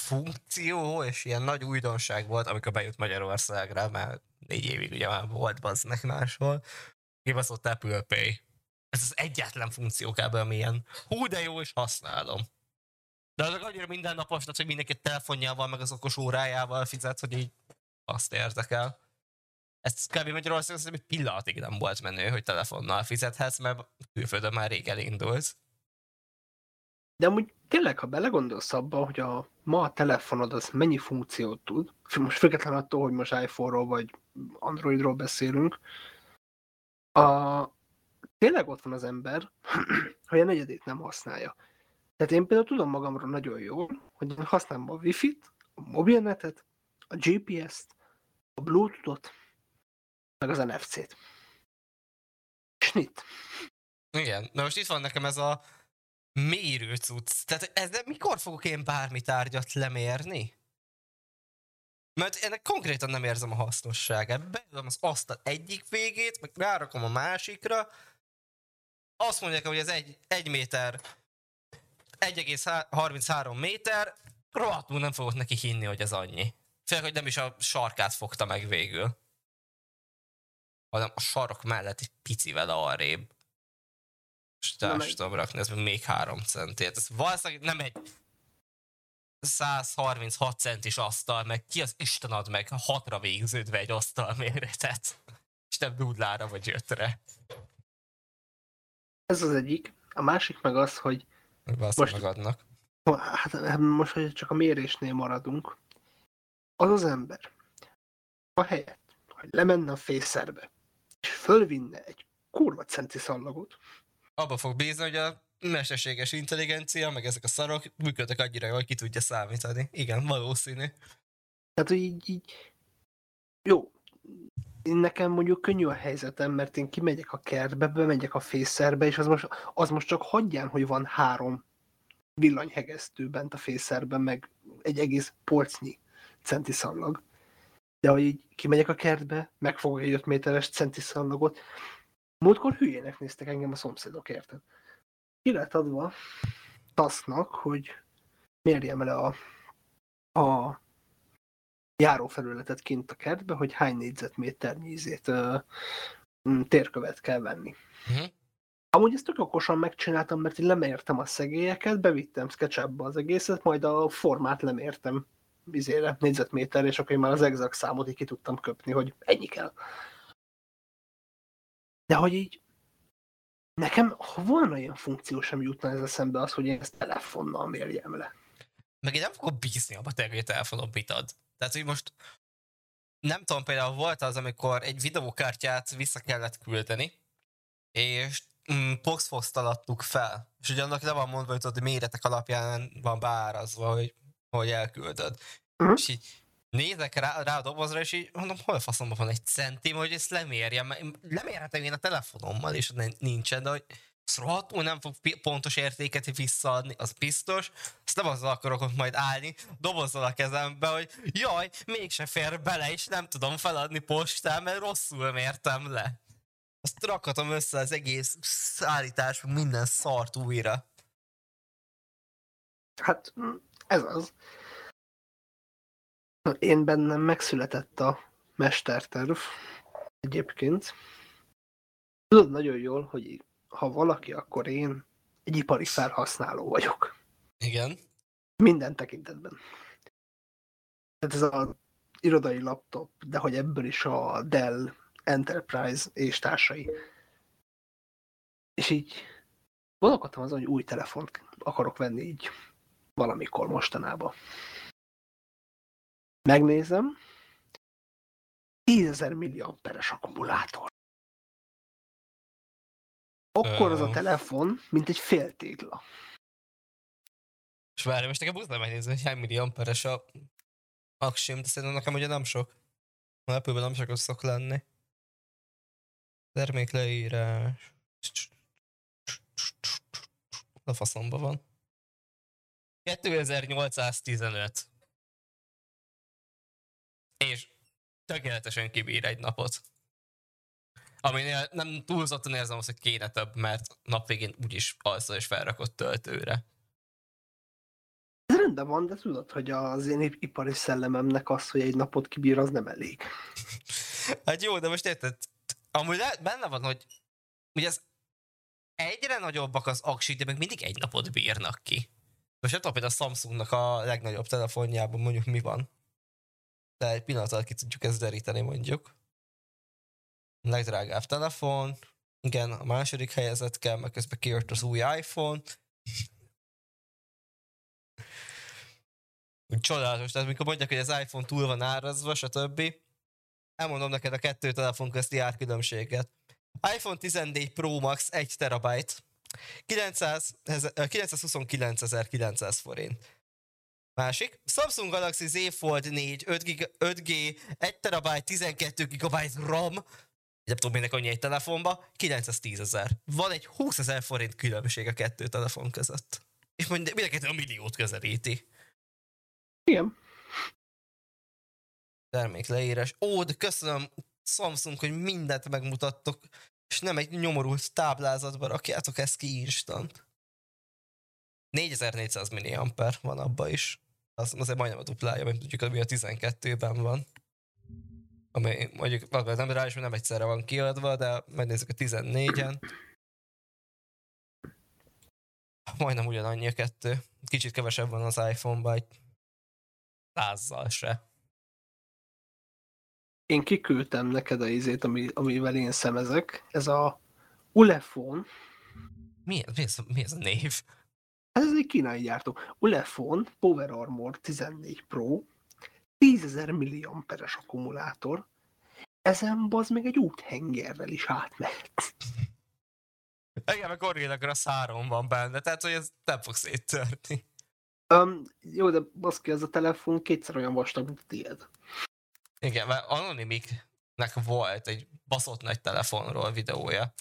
funkció, és ilyen nagy újdonság volt, amikor bejött Magyarországra, mert négy évig ugye már volt baznek máshol, kibaszott Apple Pay. Ez az egyetlen funkció kb. ami ilyen, hú de jó, és használom. De azok annyira mindennapos, hogy mindenki telefonjával, meg az okos órájával fizet, hogy így azt érdekel. Ez kb. Magyarországon szerintem egy pillanatig nem volt menő, hogy telefonnal fizethetsz, mert külföldön már rég elindult. De amúgy tényleg, ha belegondolsz abba, hogy a ma a telefonod az mennyi funkciót tud, most független attól, hogy most iPhone-ról vagy Androidról beszélünk, a, tényleg ott van az ember, hogy a negyedét nem használja. Tehát én például tudom magamról nagyon jól, hogy én használom a Wi-Fi-t, a mobilnetet, a GPS-t, a Bluetooth-ot, meg az NFC-t. Snit. Igen, de most itt van nekem ez a mérő cucc. Tehát ez, mikor fogok én bármi tárgyat lemérni? Mert ennek konkrétan nem érzem a hasznosságát. Beülöm az asztal egyik végét, meg rárakom a másikra. Azt mondják, hogy ez egy, egy méter, 1,33 méter, rohadtul nem fogok neki hinni, hogy ez annyi. Főleg, hogy nem is a sarkát fogta meg végül. Hanem a sarok mellett egy picivel arrébb. És társ tudom rakni, ez még 3 centi. Hát ez valószínűleg nem egy 136 centis asztal, meg ki az Isten ad meg hatra végződve egy asztal méretet. És nem dudlára vagy ötre. Ez az egyik. A másik meg az, hogy most, magadnak. Hát, hát most, hogy csak a mérésnél maradunk, az az ember, a helyet, hogy lemenne a fészerbe, és fölvinne egy kurva centi szallagot. Abba fog bízni, hogy a mesterséges intelligencia, meg ezek a szarok működnek annyira hogy ki tudja számítani. Igen, valószínű. Tehát, hogy így, így jó, nekem mondjuk könnyű a helyzetem, mert én kimegyek a kertbe, bemegyek a fészerbe, és az most, az most csak hagyján, hogy van három villanyhegesztő bent a fészerben, meg egy egész polcnyi centi szallag. De hogy így kimegyek a kertbe, megfogok egy 5 méteres centi szallagot, múltkor hülyének néztek engem a szomszédok, érted? Ki lett adva tasznak, hogy mérjem le a, a járófelületet kint a kertbe, hogy hány négyzetméternyi ízét, térkövet kell venni. Uh-huh. Amúgy ezt tök okosan megcsináltam, mert én lemértem a szegélyeket, bevittem SketchUp-ba az egészet, majd a formát lemértem vizére, négyzetméter, és akkor én már az exakt számot így ki tudtam köpni, hogy ennyi kell. De hogy így nekem, ha volna ilyen funkció, sem jutna ez eszembe az, hogy én ezt telefonnal mérjem le. Meg én nem fogok bízni te, hogy a telefonon mit ad. Tehát, hogy most nem tudom, például volt az, amikor egy videókártyát vissza kellett küldeni, és mm, postfox adtuk fel. És ugye annak le van mondva, hogy tudod, méretek alapján van beárazva, hogy, hogy elküldöd. Uh-huh. És így nézek rá, rá a dobozra, és így mondom, hol faszomban van egy centim, hogy ezt lemérjem. Lemérhetem én a telefonommal, és nincsen, de hogy azt rohadtul nem fog pontos értéket visszaadni, az biztos. Azt nem azzal akarok ott majd állni, dobozzal a kezembe, hogy jaj, mégse fér bele, és nem tudom feladni postán, mert rosszul mértem le. Azt rakhatom össze az egész szállítás, minden szart újra. Hát, ez az. Én bennem megszületett a mesterterv egyébként. Tudod nagyon jól, hogy ha valaki, akkor én egy ipari felhasználó vagyok. Igen. Minden tekintetben. Tehát ez az irodai laptop, de hogy ebből is a Dell Enterprise és társai. És így gondolkodtam azon, hogy új telefont akarok venni így valamikor mostanában. Megnézem, 10.000 milliamperes akkumulátor. Akkor az a telefon, mint egy féltégla. És várj, most nekem muszáj megnézni, hogy hány milliamperes a aksim, de szerintem nekem ugye nem sok. A apple nem sok szok lenni. Termékleírás. A faszomba van. 2815. És tökéletesen kibír egy napot. Aminél nem túlzottan érzem azt, hogy kéne több, mert nap végén úgyis alszol és felrakott töltőre. de van, de tudod, hogy az én ipari szellememnek az, hogy egy napot kibír, az nem elég. Hát jó, de most érted, amúgy le, benne van, hogy ugye ez egyre nagyobbak az aksik, de még mindig egy napot bírnak ki. Most nem tudom, például a Samsungnak a legnagyobb telefonjában mondjuk mi van. De egy pillanat alatt ki tudjuk ezt deríteni mondjuk. Legdrágább telefon. Igen, a második helyezett kell, meg közben kijött az új iPhone. Csodálatos, tehát mikor mondják, hogy az iPhone túl van árazva, stb. Elmondom neked a kettő telefon közti árkülönbséget. iPhone 14 Pro Max 1 terabyte, 900, 929.900 forint. Másik, Samsung Galaxy Z Fold 4, 5, GB, 5G, 1 TB, 12 GB RAM, nem tudom minek annyi egy telefonba, 910 ezer. Van egy 20 ezer forint különbség a kettő telefon között. És mind, mind a kettő a milliót közelíti. Igen. Termék leírás. Ó, de köszönöm Samsung, hogy mindent megmutattok, és nem egy nyomorult táblázatba rakjátok ezt ki instant. 4400 mAh van abba is. Az azért majdnem a duplája, mint tudjuk, ami a 12-ben van. Ami mondjuk nem rá is, nem egyszerre van kiadva, de megnézzük a 14-en. Majdnem ugyanannyi a kettő. Kicsit kevesebb van az iPhone-ban, egy százzal se. Én kiküldtem neked a izét, ami, amivel én szemezek. Ez a Ulefone. Mi, mi, ez, mi ez a név? Hát ez egy kínai gyártó. Ulefone Power Armor 14 Pro 10.000 milliamperes akkumulátor. Ezen bazd meg egy úthengerrel is átmehet. Igen, meg Gorilla Glass 3 van benne, tehát hogy ez nem fog széttörni. Um, jó, de baszki, ez a telefon kétszer olyan vastag, mint a tiéd. Igen, mert Anonymiknek volt egy baszott nagy telefonról videója.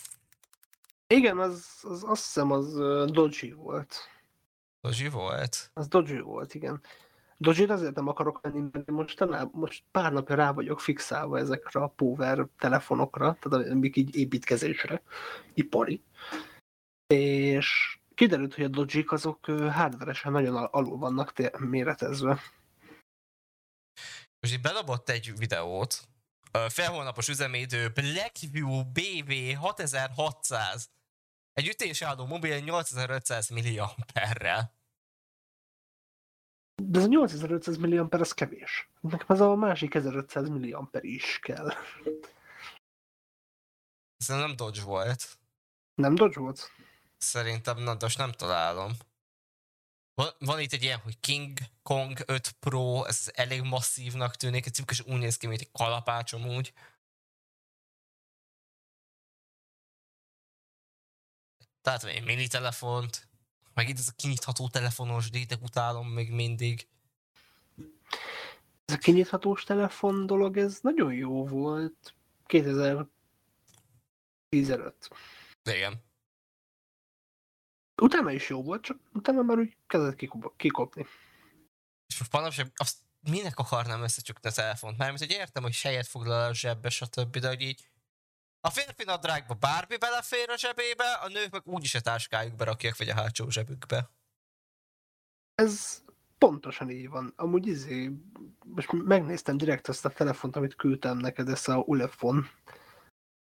Igen, az, az azt hiszem az uh, Doji volt. Doji volt? Az Doji volt, igen. doji azért nem akarok menni, mert most, talán, most pár napja rá vagyok fixálva ezekre a power telefonokra, tehát amik így építkezésre, ipari. És kiderült, hogy a Dodge azok hardveresen nagyon alul vannak méretezve. Most itt bedobott egy videót, felhónapos üzemidő Blackview BV 6600. Egy ütésálló mobil 8500 milliamperrel. De ez a 8500 milliamper az kevés. Nekem az a másik 1500 milliamper is kell. Ez nem Dodge volt. Nem Dodge volt? Szerintem, na, most nem találom. Van, van itt egy ilyen, hogy King Kong 5 Pro, ez elég masszívnak tűnik, egy tipikus úgy néz ki, mint egy kalapácsom úgy. Tehát egy mini telefont, meg itt ez a kinyitható telefonos, de utálom még mindig. Ez a kinyithatós telefon dolog, ez nagyon jó volt 2015. Igen. Utána is jó volt, csak utána már úgy kezdett kikopni. És most manapság azt minek akarnám összecsukni a telefont? Mármint, hogy értem, hogy sejet foglal a zsebbe, stb., de hogy így a férfi nadrágba bármi belefér a zsebébe, a nők meg úgyis a táskájukba rakják, vagy a hátsó zsebükbe. Ez pontosan így van. Amúgy izé, most megnéztem direkt azt a telefont, amit küldtem neked, ezt a Ulefon.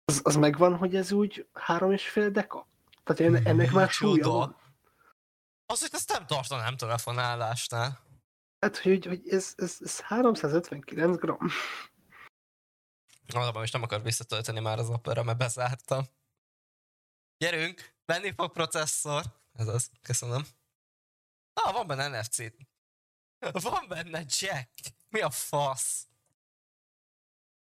Az, az megvan, hogy ez úgy három és fél deka? Tehát ennek már súlya van. Az, hogy ezt nem tartanám telefonálásnál. Hát, hogy, hogy ez, ez, ez 359 gram. Valóban is nem akar visszatölteni már az opera, mert bezártam. Gyerünk, venni fog processzor. Ez az, köszönöm. Ah, van benne NFC. Van benne Jack. Mi a fasz?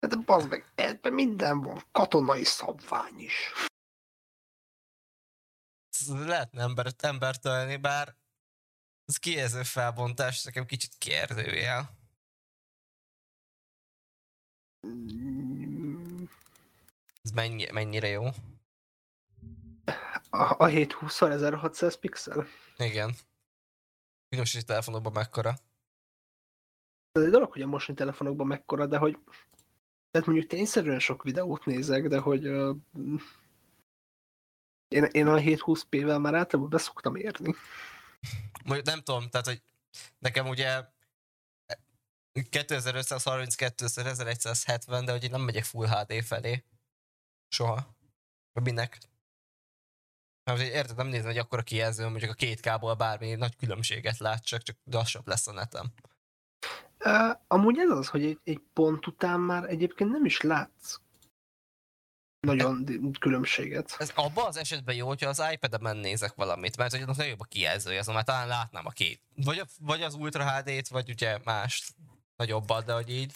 Hát bazd meg, ebben minden van. Katonai szabvány is lehetne embert, embert ölni, bár az kijelző felbontás nekem kicsit kérdőjel. Ez mennyi, mennyire jó? A, a 720 1600 pixel? Igen. Minőségi telefonokban mekkora? Ez egy dolog, hogy a mostani telefonokban mekkora, de hogy tehát mondjuk tényszerűen sok videót nézek, de hogy uh, én, én a 720p-vel már általában beszoktam érni. Mondjuk nem tudom, tehát hogy Nekem ugye 2532 1170, de hogy én nem megyek Full HD felé. Soha. Minek? Mert hogy érted, nem nézem, hogy akkor a kijelző, mondjuk a két kából bármi nagy különbséget látsak, csak lassabb lesz a netem. Uh, amúgy ez az, hogy egy, egy pont után már egyébként nem is látsz nagyon különbséget. Ez abban az esetben jó, hogyha az iPad-en nézek valamit, mert hogy nagyobb a kijelzője, azon már talán látnám a két. Vagy, a, vagy az Ultra HD-t, vagy ugye más nagyobbat, de hogy így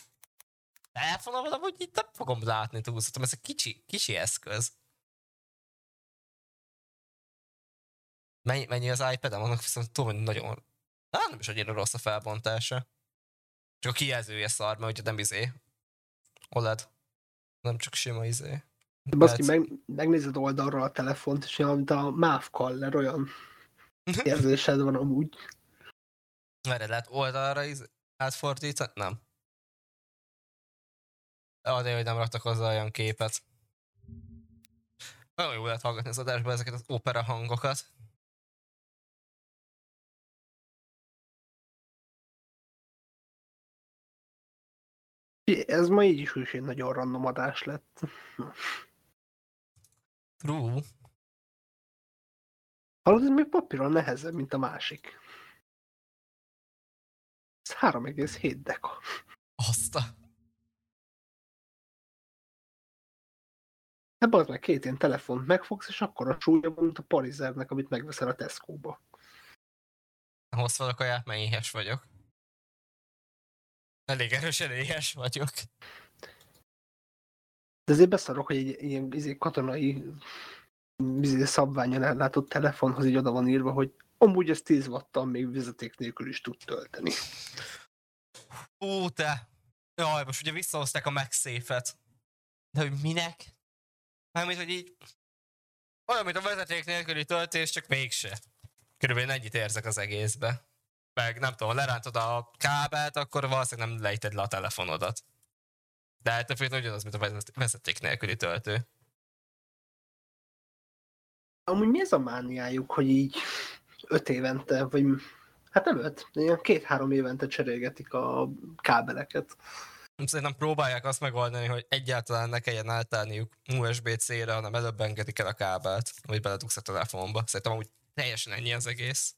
telefonon valahogy így nem fogom látni túlzottam. Ez egy kicsi, kicsi eszköz. Mennyi, mennyi az iPad-em, annak viszont tudom, hogy nagyon... Á, nem is annyira rossz a felbontása. Csak a kijelzője szar, mert ugye nem izé. OLED. Nem csak sima izé. De baszki, meg, megnézed oldalról a telefont, és olyan, mint a MÁV Caller, olyan érzésed van amúgy. Merre lehet oldalra iz- átfordítani? Nem. Adja, hogy nem raktak hozzá olyan képet. Nagyon jó lehet hallgatni az adásban ezeket az opera hangokat. Ez ma így is egy nagyon random adás lett. True. Hallod, ez még papíron nehezebb, mint a másik. Ez 3,7 deka. Azt a... Ebben az meg két ilyen telefont megfogsz, és akkor a súlya van, mint a Parizernek, amit megveszel a Tesco-ba. Ahhoz a kaját, mert éhes vagyok. Elég erősen éhes vagyok. De azért beszarok, hogy egy ilyen izé, katonai izé, szabványon ellátott telefonhoz így oda van írva, hogy amúgy ez 10 wattal még vezeték nélkül is tud tölteni. Ú, te! Jaj, most ugye visszahozták a MagSafe-et. De hogy minek? Mármint, hogy így... Olyan, mint a vezeték nélküli töltés, csak mégse. Körülbelül ennyit érzek az egészbe. Meg nem tudom, lerántod a kábelt, akkor valószínűleg nem lejted le a telefonodat. De hát függetlenül ugyanaz, mint a vezeték nélküli töltő. Amúgy mi ez a mániájuk, hogy így öt évente, vagy hát nem öt, ilyen két-három évente cserélgetik a kábeleket. Szerintem próbálják azt megoldani, hogy egyáltalán ne kelljen átállniuk USB-C-re, hanem előbb engedik el a kábelt, amit beledugsz a telefonba. Szerintem amúgy teljesen ennyi az egész.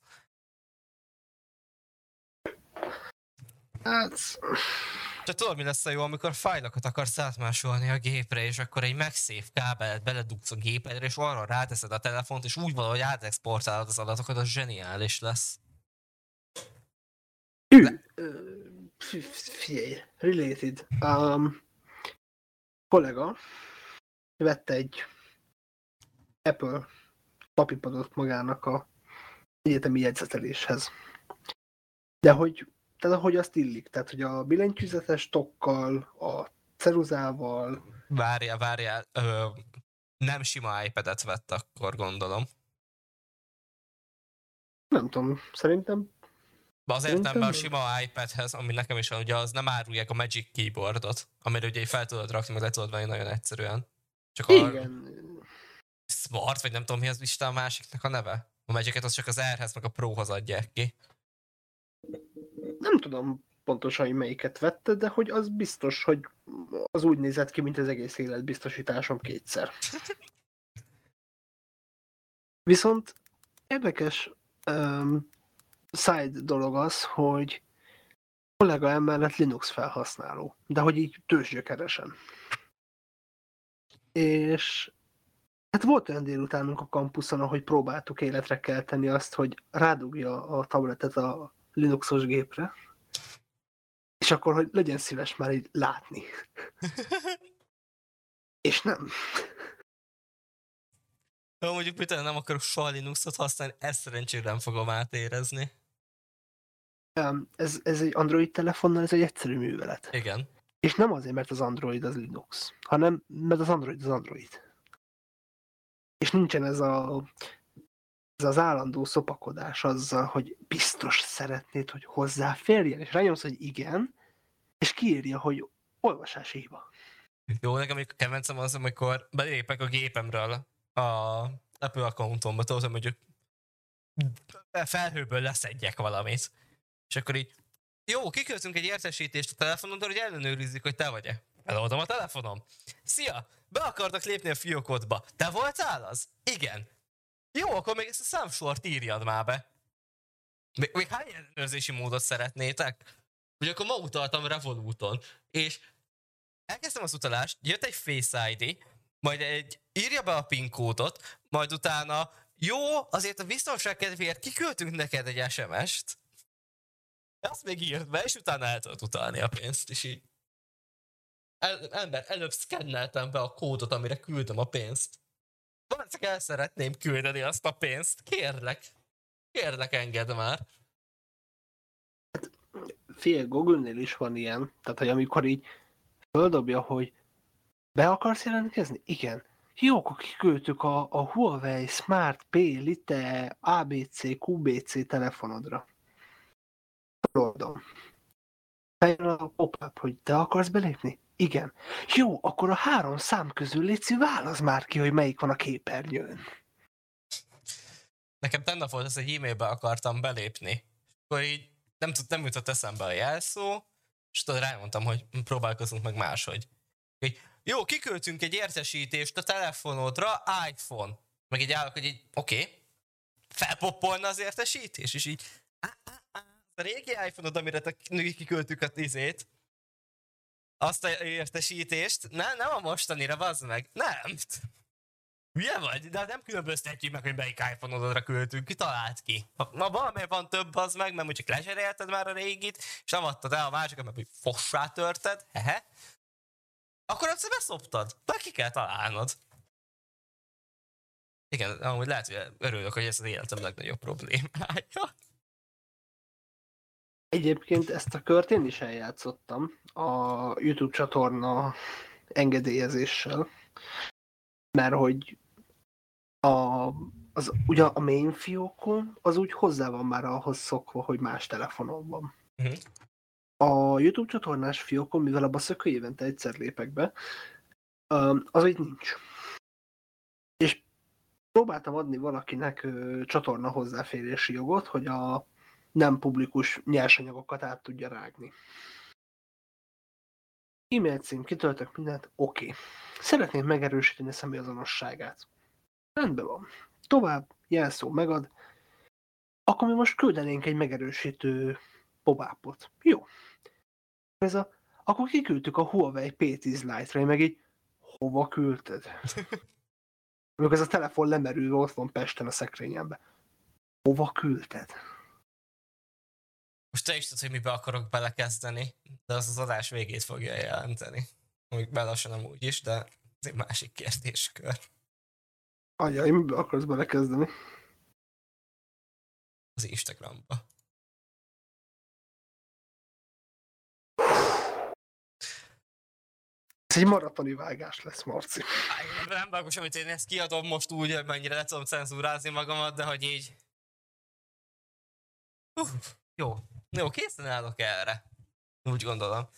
Hát... Te tudod, mi lesz a jó, amikor fájlokat akarsz átmásolni a gépre, és akkor egy MagSafe kábelet beledugsz a gépedre, és arra ráteszed a telefont, és úgy valahogy átexportálod az adatokat, az zseniális lesz. Hű, figyelj, related. Um, kollega vette egy Apple papipadot magának a egyetemi jegyzeteléshez. De hogy tehát ahogy azt illik, tehát hogy a billentyűzetes tokkal, a ceruzával. Várjál, várjál, ö, nem sima iPad-et vett akkor gondolom. Nem tudom, szerintem az értelemben a sima iPadhez, ami nekem is van, ugye az nem árulják a Magic Keyboardot, amire ugye fel tudod rakni, meg le tudod venni nagyon egyszerűen. Csak Igen. A Smart, vagy nem tudom mi az Isten a másiknak a neve. A Magic-et az csak az R-hez, meg a Pro-hoz adják ki nem tudom pontosan, hogy melyiket vette, de hogy az biztos, hogy az úgy nézett ki, mint az egész életbiztosításom kétszer. Viszont érdekes um, side dolog az, hogy kollega emellett Linux felhasználó, de hogy így tőzsgyökeresen. És hát volt olyan délutánunk a kampuszon, ahogy próbáltuk életre kelteni azt, hogy rádugja a tabletet a Linuxos gépre, és akkor, hogy legyen szíves már így látni. és nem. Ha mondjuk például nem akarok soha Linuxot használni, ezt szerencsére nem fogom átérezni. Ez, ez egy Android telefonnal, ez egy egyszerű művelet. Igen. És nem azért, mert az Android az Linux, hanem mert az Android az Android. És nincsen ez a ez az állandó szopakodás azzal, hogy biztos szeretnéd, hogy hozzáférjen, és rányomsz, hogy igen, és kiírja, hogy olvasási hiba. Jó, nekem még kemencem az, amikor belépek a gépemről a Apple accountomba, tudod, hogy felhőből leszedjek valamit. És akkor így, jó, kiköltünk egy értesítést a telefonodra, hogy ellenőrizzük, hogy te vagy-e. Eladom a telefonom. Szia! Be akartak lépni a fiókodba. Te voltál az? Igen. Jó, akkor még ezt a számsort írjad már be. Még, még hány ellenőrzési módot szeretnétek? Ugye akkor ma utaltam Revoluton, és elkezdtem az utalást, jött egy Face ID, majd egy írja be a PIN kódot, majd utána jó, azért a biztonság kedvéért kiküldtünk neked egy SMS-t. Azt még írt be, és utána el tudod utalni a pénzt, és így el, ember, előbb szkenneltem be a kódot, amire küldöm a pénzt. Valószínűleg el szeretném küldeni azt a pénzt. Kérlek. Kérlek, engedd már. Fél Google-nél is van ilyen, tehát hogy amikor így földobja, hogy be akarsz jelentkezni? Igen. Jó, akkor kiküldtük a, a Huawei Smart P Lite ABC QBC telefonodra. Föloldom. Fejön a pop hogy te akarsz belépni? Igen. Jó, akkor a három szám közül létszi válasz már ki, hogy melyik van a képernyőn. Nekem tennap volt, hogy egy e-mailbe akartam belépni. Akkor így nem, tud, nem jutott eszembe a jelszó, és tudod, rámondtam, hogy próbálkozunk meg máshogy. Így, jó, kiküldtünk egy értesítést a telefonodra, iPhone. Meg így állok, hogy így, oké, okay, felpoppolna az értesítés, és így, á, a régi iPhone-od, amire te kiküldtük a tizét, azt a értesítést, ne, nem a mostanira, bazd meg, nem. Hülye vagy? De nem különböztetjük meg, hogy melyik iPhone-odra küldtünk, ki talált ki. Ha, ha valami van több, az meg, mert mondjuk leserélted már a régit, és nem adtad el a másikat, mert hogy fossá törted, hehe, akkor azt beszoptad. De ki kell találnod. Igen, amúgy lehet, hogy örülök, hogy ez az életem legnagyobb problémája. Egyébként ezt a kört én is eljátszottam a YouTube csatorna engedélyezéssel, mert hogy a, az, ugye a main fiókon az úgy hozzá van már ahhoz szokva, hogy más telefonon van. Uh-huh. A YouTube csatornás fiókon, mivel a baszökő évente egyszer lépek be, az így nincs. És próbáltam adni valakinek csatorna hozzáférési jogot, hogy a nem publikus nyersanyagokat át tudja rágni. E-mail cím, kitöltök mindent, oké. Okay. Szeretném megerősíteni a személyazonosságát. Rendben van. Tovább, jelszó megad. Akkor mi most küldenénk egy megerősítő pobápot. Jó. Ez a, akkor kiküldtük a Huawei P10 Lite-ra, meg így, hova küldted? Amikor ez a telefon lemerül, ott van Pesten a szekrényembe. Hova küldted? Most te is tudod, hogy mibe akarok belekezdeni, de az az adás végét fogja jelenteni. Amíg belassan nem úgy is, de ez egy másik kérdéskör. Ajaj, mibe akarsz belekezdeni? Az Instagramba. Ez egy maratoni vágás lesz, Marci. Nem vágos, amit én ezt kiadom most úgy, mennyire le tudom cenzúrázni magamat, de hogy így... Uh, jó, jó, készen állok erre. Úgy gondolom.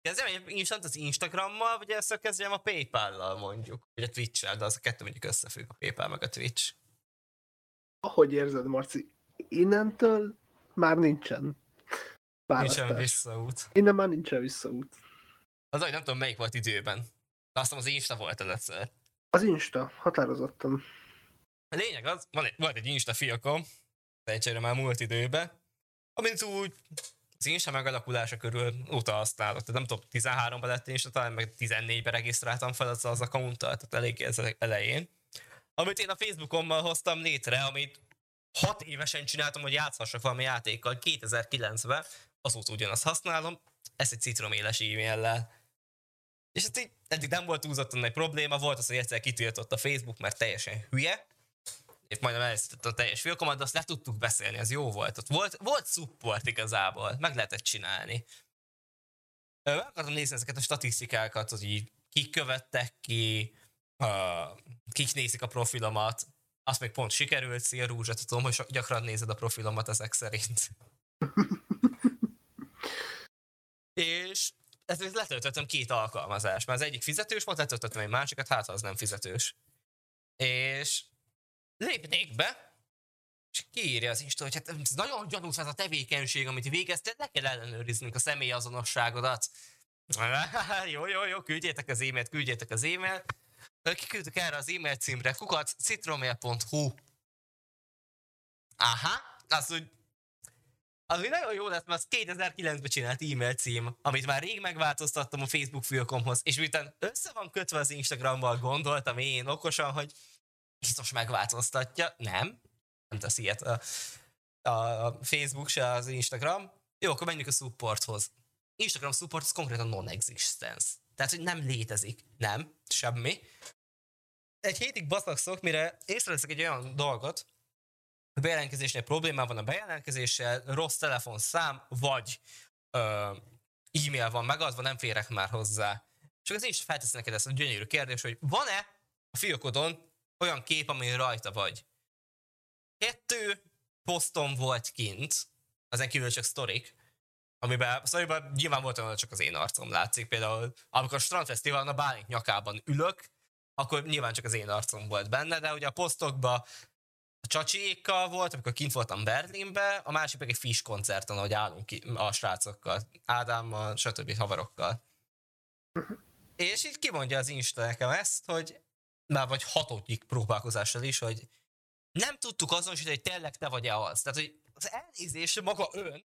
Kezdjem egy instant az Instagrammal, vagy ezt kezdjem a Paypal-lal mondjuk, vagy a Twitch-el, de az a kettő mondjuk összefügg a Paypal meg a Twitch. Ahogy érzed, Marci, innentől már nincsen választás. Nincsen visszaút. Innen már nincsen visszaút. Az, hogy nem tudom, melyik volt időben. De azt az Insta volt először. Az Insta, határozottan. A lényeg az, van egy, volt egy Insta fiakom, egyszerre már múlt időben, amint úgy az Insta megalakulása körül óta használok. Tehát nem tudom, 13-ban lett Insta, talán meg 14-ben regisztráltam fel az, az accounttal, tehát elég ez elején. Amit én a Facebookommal hoztam létre, amit 6 évesen csináltam, hogy játszhassak valami játékkal 2009-ben, azóta ugyanazt használom, ezt egy citroméles e-maillel. És ez így eddig nem volt túlzottan egy probléma, volt az, hogy egyszer kitiltott a Facebook, mert teljesen hülye, és majdnem elszített a teljes filkomat, de azt le tudtuk beszélni, az jó volt. Ott volt, volt support igazából, meg lehetett csinálni. Meg akartam nézni ezeket a statisztikákat, hogy így kik követtek ki, uh, kik nézik a profilomat, azt még pont sikerült, szia Rúzsa, tudom, hogy gyakran nézed a profilomat ezek szerint. és ezért letöltöttem két alkalmazást, mert az egyik fizetős volt, letöltöttem egy másikat, hát ha az nem fizetős. És lépnék be, És kiírja az Insta, hogy hát ez nagyon gyanús ez a tevékenység, amit végeztél, le kell ellenőriznünk a személyazonosságodat. jó, jó, jó, küldjétek az e-mailt, küldjétek az e-mailt. Kiküldtük erre az e-mail címre, kukat citromail.hu. Aha, az úgy ami nagyon jó lett, mert az 2009-ben csinált e-mail cím, amit már rég megváltoztattam a Facebook fiókomhoz, és miután össze van kötve az Instagrammal, gondoltam én okosan, hogy biztos megváltoztatja. Nem, nem tesz ilyet a, a Facebook, se az Instagram. Jó, akkor menjünk a supporthoz. Instagram support az konkrétan non-existence. Tehát, hogy nem létezik. Nem, semmi. Egy hétig baszlakszok, mire észreveszek egy olyan dolgot, a bejelentkezésnél problémám van a bejelentkezéssel, rossz telefonszám, vagy ö, e-mail van megadva, nem férek már hozzá. Csak az is felteszi neked ezt a gyönyörű kérdés, hogy van-e a fiókodon olyan kép, ami rajta vagy. Kettő posztom volt kint, ezen kívül csak sztorik, amiben, szóval nyilván volt olyan, csak az én arcom látszik. Például, amikor a Strandfesztiválon a Bálint nyakában ülök, akkor nyilván csak az én arcom volt benne, de ugye a posztokban a csacsiékkal volt, amikor kint voltam Berlinbe, a másik pedig egy Fish koncerten, ahogy állunk ki a srácokkal, Ádámmal, stb. havarokkal. És így kimondja az Insta nekem ezt, hogy már vagy hatodik próbálkozással is, hogy nem tudtuk azonosítani, hogy tényleg te vagy-e az. Tehát, hogy az elnézés maga ön,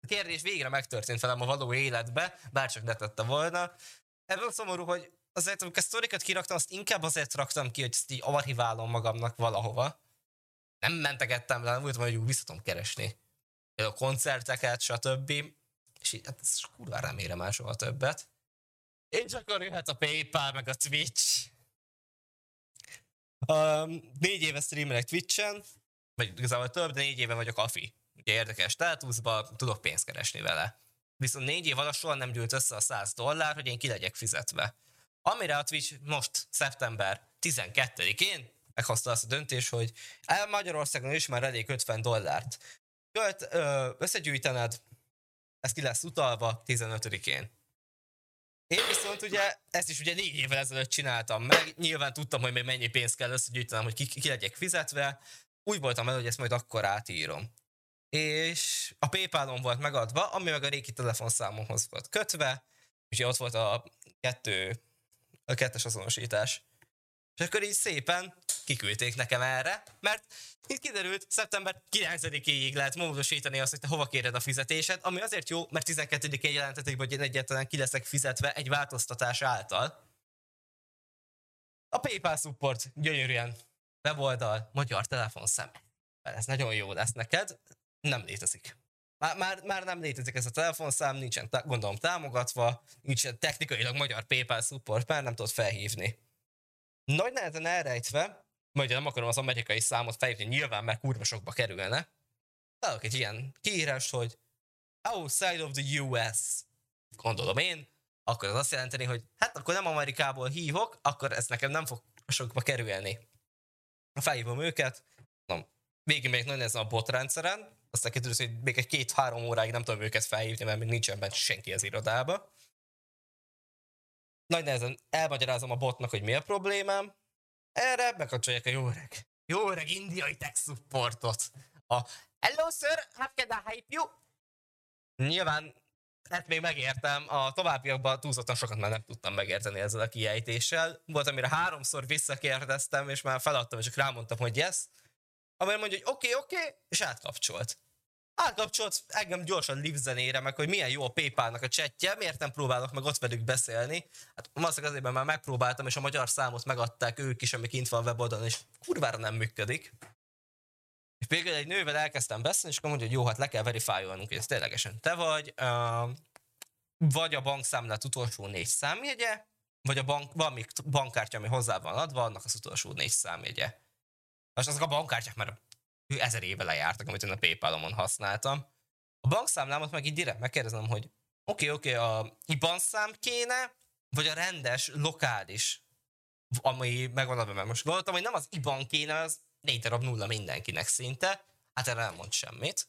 a kérdés végre megtörtént velem a való életbe, bárcsak ne tette volna. Ebből szomorú, hogy azért, amikor a sztorikat kiraktam, azt inkább azért raktam ki, hogy ezt így archiválom magamnak valahova nem mentegettem le, úgy hogy vissza tudom keresni. A koncerteket, stb. És így, hát ez kurva remélem már soha többet. És akkor jöhet a Paypal, meg a Twitch. Négy éve streamelek Twitch-en, vagy igazából több, de négy éve vagyok afi. Ugye érdekes státuszban, tudok pénzt keresni vele. Viszont négy év alatt soha nem gyűlt össze a 100 dollár, hogy én ki legyek fizetve. Amire a Twitch most, szeptember 12-én meghozta azt a döntés, hogy el Magyarországon is már elég 50 dollárt. Költ, összegyűjtened, ez ki lesz utalva 15-én. Én viszont ugye ezt is ugye négy évvel ezelőtt csináltam meg, nyilván tudtam, hogy még mennyi pénzt kell összegyűjtenem, hogy ki, ki legyek fizetve, úgy voltam el, hogy ezt majd akkor átírom. És a Paypalon volt megadva, ami meg a régi telefonszámomhoz volt kötve, és ott volt a kettő, a kettes azonosítás. És akkor így szépen kiküldték nekem erre, mert itt kiderült, szeptember 9-ig lehet módosítani azt, hogy te hova kéred a fizetésed, ami azért jó, mert 12-én jelentetik, hogy én egyáltalán ki leszek fizetve egy változtatás által. A PayPal support gyönyörűen weboldal, magyar telefonszám. Ez nagyon jó lesz neked. Nem létezik. Már, már, már nem létezik ez a telefonszám, nincsen gondolom támogatva, nincsen technikailag magyar PayPal support, már nem tudod felhívni. Nagy nehezen elrejtve, majd nem akarom az amerikai számot felhívni, nyilván mert kurva sokba kerülne. Találok egy ilyen kiírás, hogy outside of the US, gondolom én, akkor az azt jelenteni, hogy hát akkor nem Amerikából hívok, akkor ez nekem nem fog sokba kerülni. Felhívom őket, nem, végig még nagyon ezen a bot rendszeren, aztán kiderül, hogy még egy két-három óráig nem tudom őket felhívni, mert még nincsen bent senki az irodába. Nagy nehezen elmagyarázom a botnak, hogy mi a problémám, erre bekapcsolják a jó öreg, jó öreg indiai tech supportot. A Hello sir, how can I help you? Nyilván ezt még megértem, a továbbiakban túlzottan sokat már nem tudtam megérteni ezzel a kiejtéssel. Volt, amire háromszor visszakérdeztem, és már feladtam, és csak rámondtam, hogy yes. Amire mondja, hogy oké, okay, oké, okay, és átkapcsolt átkapcsolt engem gyorsan live zenére, meg hogy milyen jó a Paypal-nak a chatje, miért nem próbálok meg ott velük beszélni. Hát valószínűleg azért, már megpróbáltam, és a magyar számot megadták ők is, ami kint van a weboldalon, és kurvára nem működik. És végül egy nővel elkezdtem beszélni, és akkor mondja, hogy jó, hát le kell verifiolnunk, hogy ez ténylegesen te vagy, uh, vagy a bankszámlát utolsó négy számjegye, vagy a bank, valami bankkártya, ami hozzá van adva, annak az utolsó négy számjegye. Most azok a bankkártyák már ezer éve lejártak, amit én a PayPal-on használtam. A bankszámlámat meg így direkt megkérdezem, hogy oké, okay, oké, okay, a IBAN szám kéne, vagy a rendes, lokális, ami megvan adva, mert most gondoltam, hogy nem az IBAN kéne, az négy darab nulla mindenkinek szinte, hát erre nem mond semmit.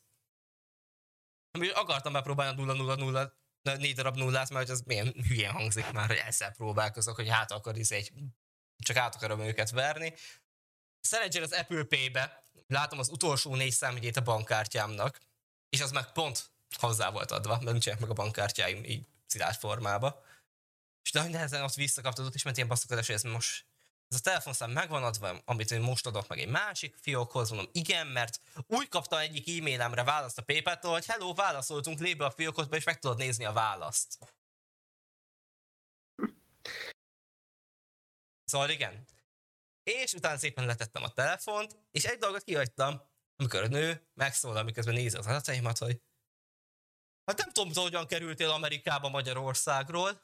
Akartam bepróbálni a nulla nulla nulla négy darab nullát, mert az milyen hülyén hangzik már, hogy ezzel próbálkozok, hogy hát akkor is egy, csak át akarom őket verni. Szerencsére az Apple Pay-be látom az utolsó négy számjegyét a bankkártyámnak, és az meg pont hozzá volt adva, mert nincsenek meg a bankkártyáim így szilárd formába. És de nehezen azt visszakaptad, és ment ilyen basszokodás, hogy ez most ez a telefonszám megvan adva, amit én most adok meg egy másik fiókhoz, mondom, igen, mert úgy kapta egyik e-mailemre választ a PayPal-tól, hogy hello, válaszoltunk, lép be a fiókodba, és meg tudod nézni a választ. Szóval igen. És utána szépen letettem a telefont, és egy dolgot kihagytam, amikor a nő megszólal, miközben nézi az adataimat, hogy hát nem tudom, hogyan kerültél Amerikába Magyarországról,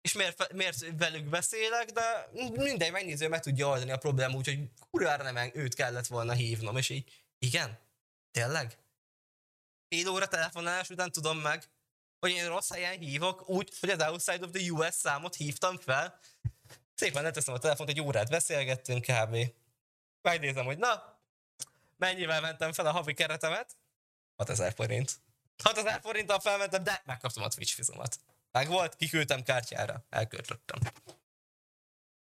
és miért, miért velük beszélek, de minden megnéző meg tudja oldani a problémát, úgyhogy kurvára nem őt kellett volna hívnom, és így, igen, tényleg? Fél óra telefonálás után tudom meg, hogy én rossz helyen hívok, úgy, hogy az outside of the US számot hívtam fel. Szépen leteszem a telefont, egy órát beszélgettünk kb. Megnézem, hogy na, mennyivel mentem fel a havi keretemet? 6000 forint. 6000 forinttal felmentem, de megkaptam a Twitch fizomat. Meg volt, kiküldtem kártyára, elköltöttem.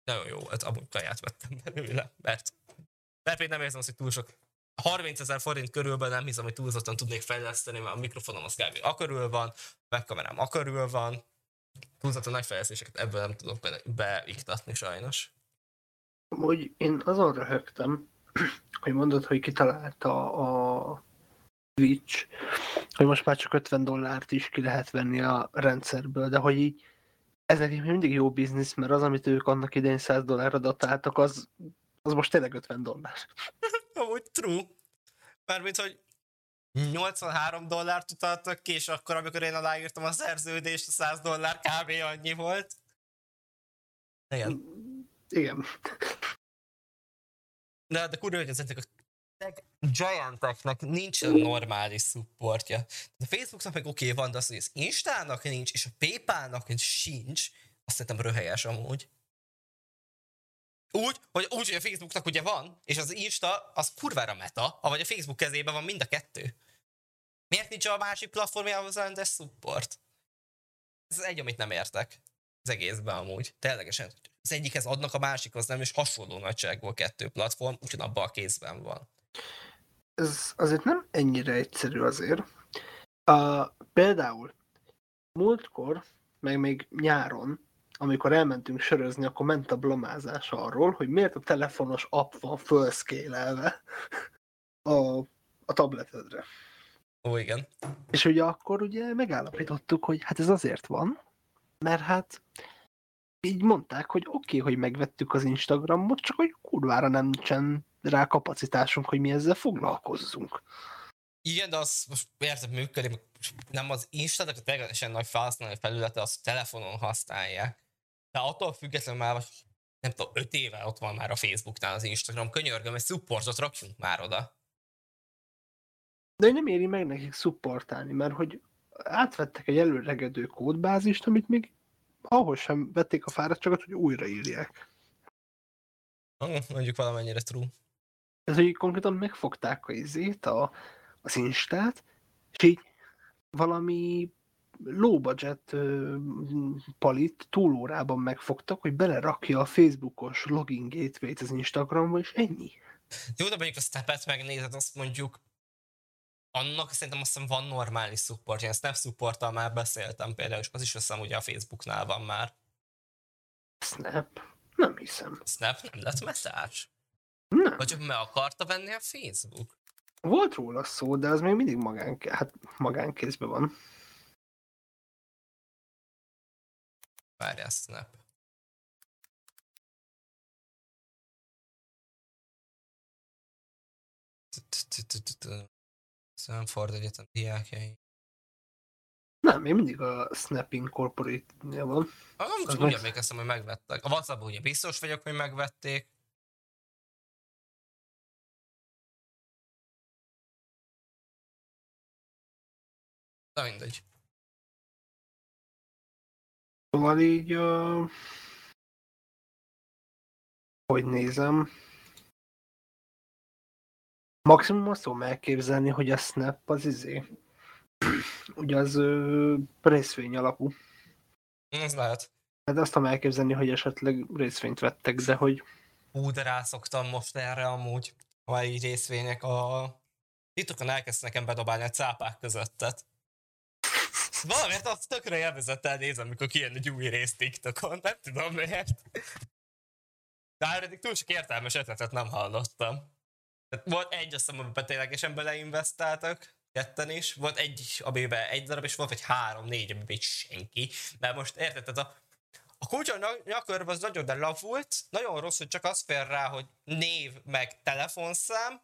Nagyon jó volt, amúgy kaját vettem belőle, mert, mert még nem érzem azt, hogy túl sok 30 ezer forint körülben nem hiszem, hogy túlzottan tudnék fejleszteni, mert a mikrofonom az kb. akörül van, a webkamerám akörül van, túlzottan nagy fejlesztéseket ebből nem tudok be, beiktatni sajnos. Hogy én azon röhögtem, hogy mondod, hogy kitalálta a Twitch, hogy most már csak 50 dollárt is ki lehet venni a rendszerből, de hogy így ez nekik mindig jó biznisz, mert az, amit ők annak idején 100 dollárra datáltak, az, az most tényleg 50 dollár. Amúgy true. Mármint, hogy 83 dollárt utaltak ki, és akkor, amikor én aláírtam a szerződést, a 100 dollár kb. annyi volt. Igen. Igen. De, de kurva, hogy ezek a gianteknek nincsen normális supportja. A Facebooknak meg oké okay van, de az, hogy az Instának nincs, és a Paypalnak sincs, azt szerintem röhelyes amúgy. Úgy, hogy, úgy, hogy a Facebooknak ugye van, és az Insta az kurvára meta, vagy a Facebook kezében van mind a kettő. Miért nincs a másik platformjában rendes support? Ez egy, amit nem értek. Az egészben amúgy. Ténylegesen. Az egyikhez adnak, a másikhoz nem, és hasonló nagyságból kettő platform, ugyanabban a kézben van ez azért nem ennyire egyszerű azért. Uh, például múltkor, meg még nyáron, amikor elmentünk sörözni, akkor ment a blomázás arról, hogy miért a telefonos app van fölszkélelve a, a tabletedre. Ó, igen. És ugye akkor ugye megállapítottuk, hogy hát ez azért van, mert hát így mondták, hogy oké, okay, hogy megvettük az Instagramot, csak hogy kurvára nem nincsen rá kapacitásunk, hogy mi ezzel foglalkozzunk. Igen, de az most érted működik, nem az Insta-nak a teljesen nagy felhasználói felülete, az telefonon használják. De attól függetlenül már nem tudom, öt éve ott van már a Facebooknál az Instagram, könyörgöm, egy supportot rakjunk már oda. De nem éri meg nekik supportálni, mert hogy átvettek egy előregedő kódbázist, amit még ahhoz sem vették a fáradtságot, hogy újraírják. Mondjuk valamennyire true. Ez, hogy konkrétan megfogták a izét, a, az Instát, és így valami low budget palit túlórában megfogtak, hogy belerakja a Facebookos login gateway-t az Instagramba, és ennyi. Jó, de mondjuk a stepet megnézed, azt mondjuk annak szerintem azt hiszem van normális support, ilyen Snap supporttal már beszéltem például, és az is azt hiszem ugye a Facebooknál van már. Snap? Nem hiszem. Snap nem lett metás? Nem. Vagy meg akarta venni a Facebook? Volt róla szó, de az még mindig magán, hát magánkézben van. Várjál, Snap. Stanford Egyetem diákjai. Nem, még mindig a Snap Incorporated-nél van. Ah, nem csak úgy emlékeztem, hogy megvettek. A whatsapp ugye biztos vagyok, hogy megvették. Na mindegy. Szóval így, uh, hogy nézem, maximum azt tudom elképzelni, hogy a Snap az izé, ugye az uh, részvény alapú. Ez lehet. Hát azt tudom elképzelni, hogy esetleg részvényt vettek, de hogy... Hú, de rászoktam most erre amúgy. már így részvények, a titokon elkezd nekem bedobálni a cápák közöttet. Valamiért azt tökre élvezettel nézem, amikor kijön egy új rész TikTokon, nem tudom miért. De eddig túl sok értelmes ötletet nem hallottam. Volt egy, azt hiszem, amiben ténylegesen beleinvestáltak, ketten is, volt egy, amiben egy darab, és volt egy három, négy, amiben senki. De most érted, tehát a, a kulcsa nyakörv az nagyon elavult, nagyon rossz, hogy csak az fér rá, hogy név meg telefonszám,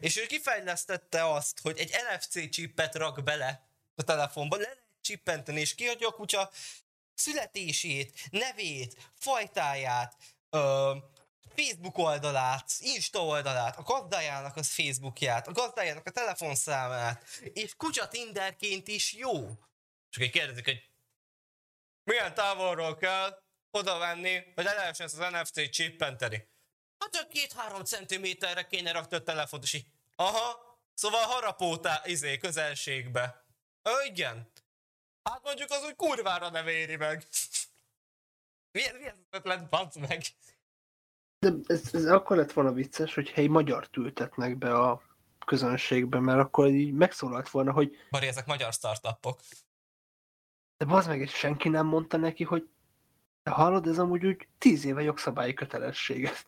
és ő kifejlesztette azt, hogy egy NFC csippet rak bele a telefonba, le lehet csippenteni, és kiadja a kutya születését, nevét, fajtáját, ö, Facebook oldalát, Insta oldalát, a gazdájának az Facebookját, a gazdájának a telefonszámát, és kutya Tinderként is jó. Csak egy kérdezik, hogy milyen távolról kell oda venni, hogy le lehessen az NFC-t csippenteni. Hát két-három centiméterre kéne rakni a telefont, és így, aha, szóval harapótá, izé, közelségbe. Ö, igen. Hát mondjuk az úgy kurvára ne véri meg. milyen, milyen ötlet, meg? De ez, ez akkor lett volna vicces, hogyha egy magyar ültetnek be a közönségbe, mert akkor így megszólalt volna, hogy... Bari, ezek magyar startupok. De az meg, és senki nem mondta neki, hogy de hallod, ez amúgy úgy tíz éve jogszabályi kötelességet.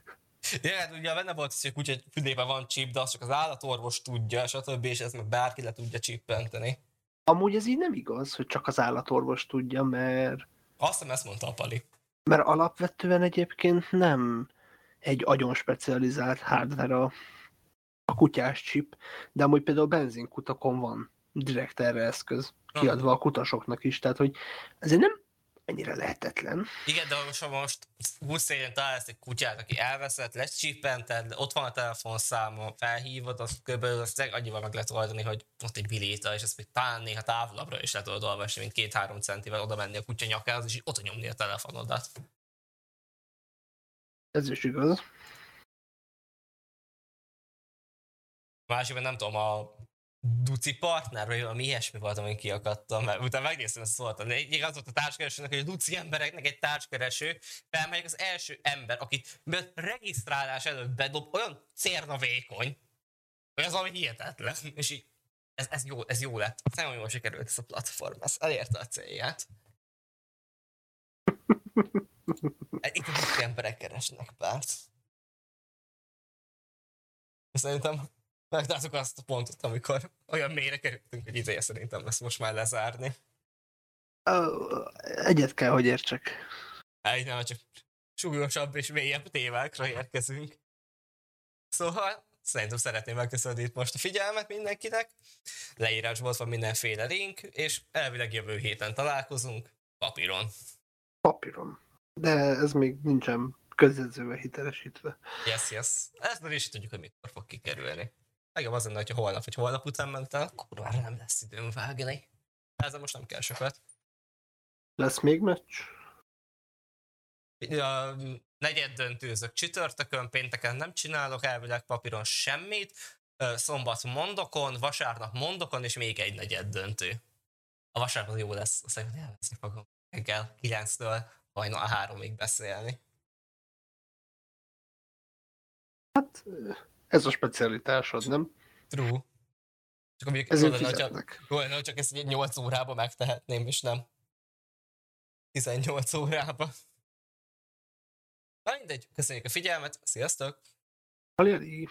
Ja, hát ugye benne volt, hogy úgy, hogy fülében van chip, de azt csak az állatorvos tudja, stb. és ez meg bárki le tudja chippenteni. Amúgy ez így nem igaz, hogy csak az állatorvos tudja, mert... Azt hiszem, ezt mondta a Pali. Mert alapvetően egyébként nem egy agyon specializált hardware a, a kutyás chip, de amúgy például benzinkutakon van direkt erre eszköz kiadva a kutasoknak is, tehát hogy ezért nem ennyire lehetetlen. Igen, de most, ha most 20 éven találsz egy kutyát, aki elveszett, lesz csippented, ott van a telefonszáma, felhívod, azt kb. azt annyival meg lehet oldani, hogy ott egy biléta, és ezt még talán néha távolabbra is le tudod olvasni, mint két-három centivel oda menni a kutya nyakához, és ott nyomni a telefonodat. Ez is igaz. Másikban nem tudom, a Duci partner, vagy valami ilyesmi volt, amin kiakadtam, mert utána megnéztem, ezt szóltam. Így az volt a társkeresőnek, hogy a Duci embereknek egy társkereső, felmegyek az első ember, aki regisztrálás előtt bedob, olyan cérna vékony, hogy az valami hihetetlen. És így, ez, ez, jó, ez jó lett. Nagyon jól sikerült ez a platform, ez elérte a célját. Itt a emberek keresnek párt. Szerintem megtaláltuk azt a pontot, amikor olyan mélyre kerültünk, hogy ideje szerintem lesz most már lezárni. Egyet kell, hogy értsek. Egy nem, csak súlyosabb és mélyebb témákra érkezünk. Szóval szerintem szeretném megköszönni itt most a figyelmet mindenkinek. Leírásból van mindenféle link, és elvileg jövő héten találkozunk papíron. Papíron. De ez még nincsen közjegyzővel hitelesítve. Yes, yes. Ezt nem is tudjuk, hogy mikor fog kikerülni. Legjobb az lenne, hogyha holnap vagy holnap után ment el, kurvára nem lesz időm vágni. Ezzel most nem kell sokat. Lesz még meccs? A negyed döntőzök csütörtökön, pénteken nem csinálok elvileg papíron semmit, szombat mondokon, vasárnap mondokon, és még egy negyed döntő. A vasárnap jó lesz, azt mondja, elveszni fogom reggel 9-től hajnal 3-ig beszélni. Hát ez a specialitásod, nem? True. Csak mondjuk Ezért lenne, csak, jó lenne, csak ezt 8 órába megtehetném, és nem 18 órába. Na mindegy, köszönjük a figyelmet, sziasztok! Aljari.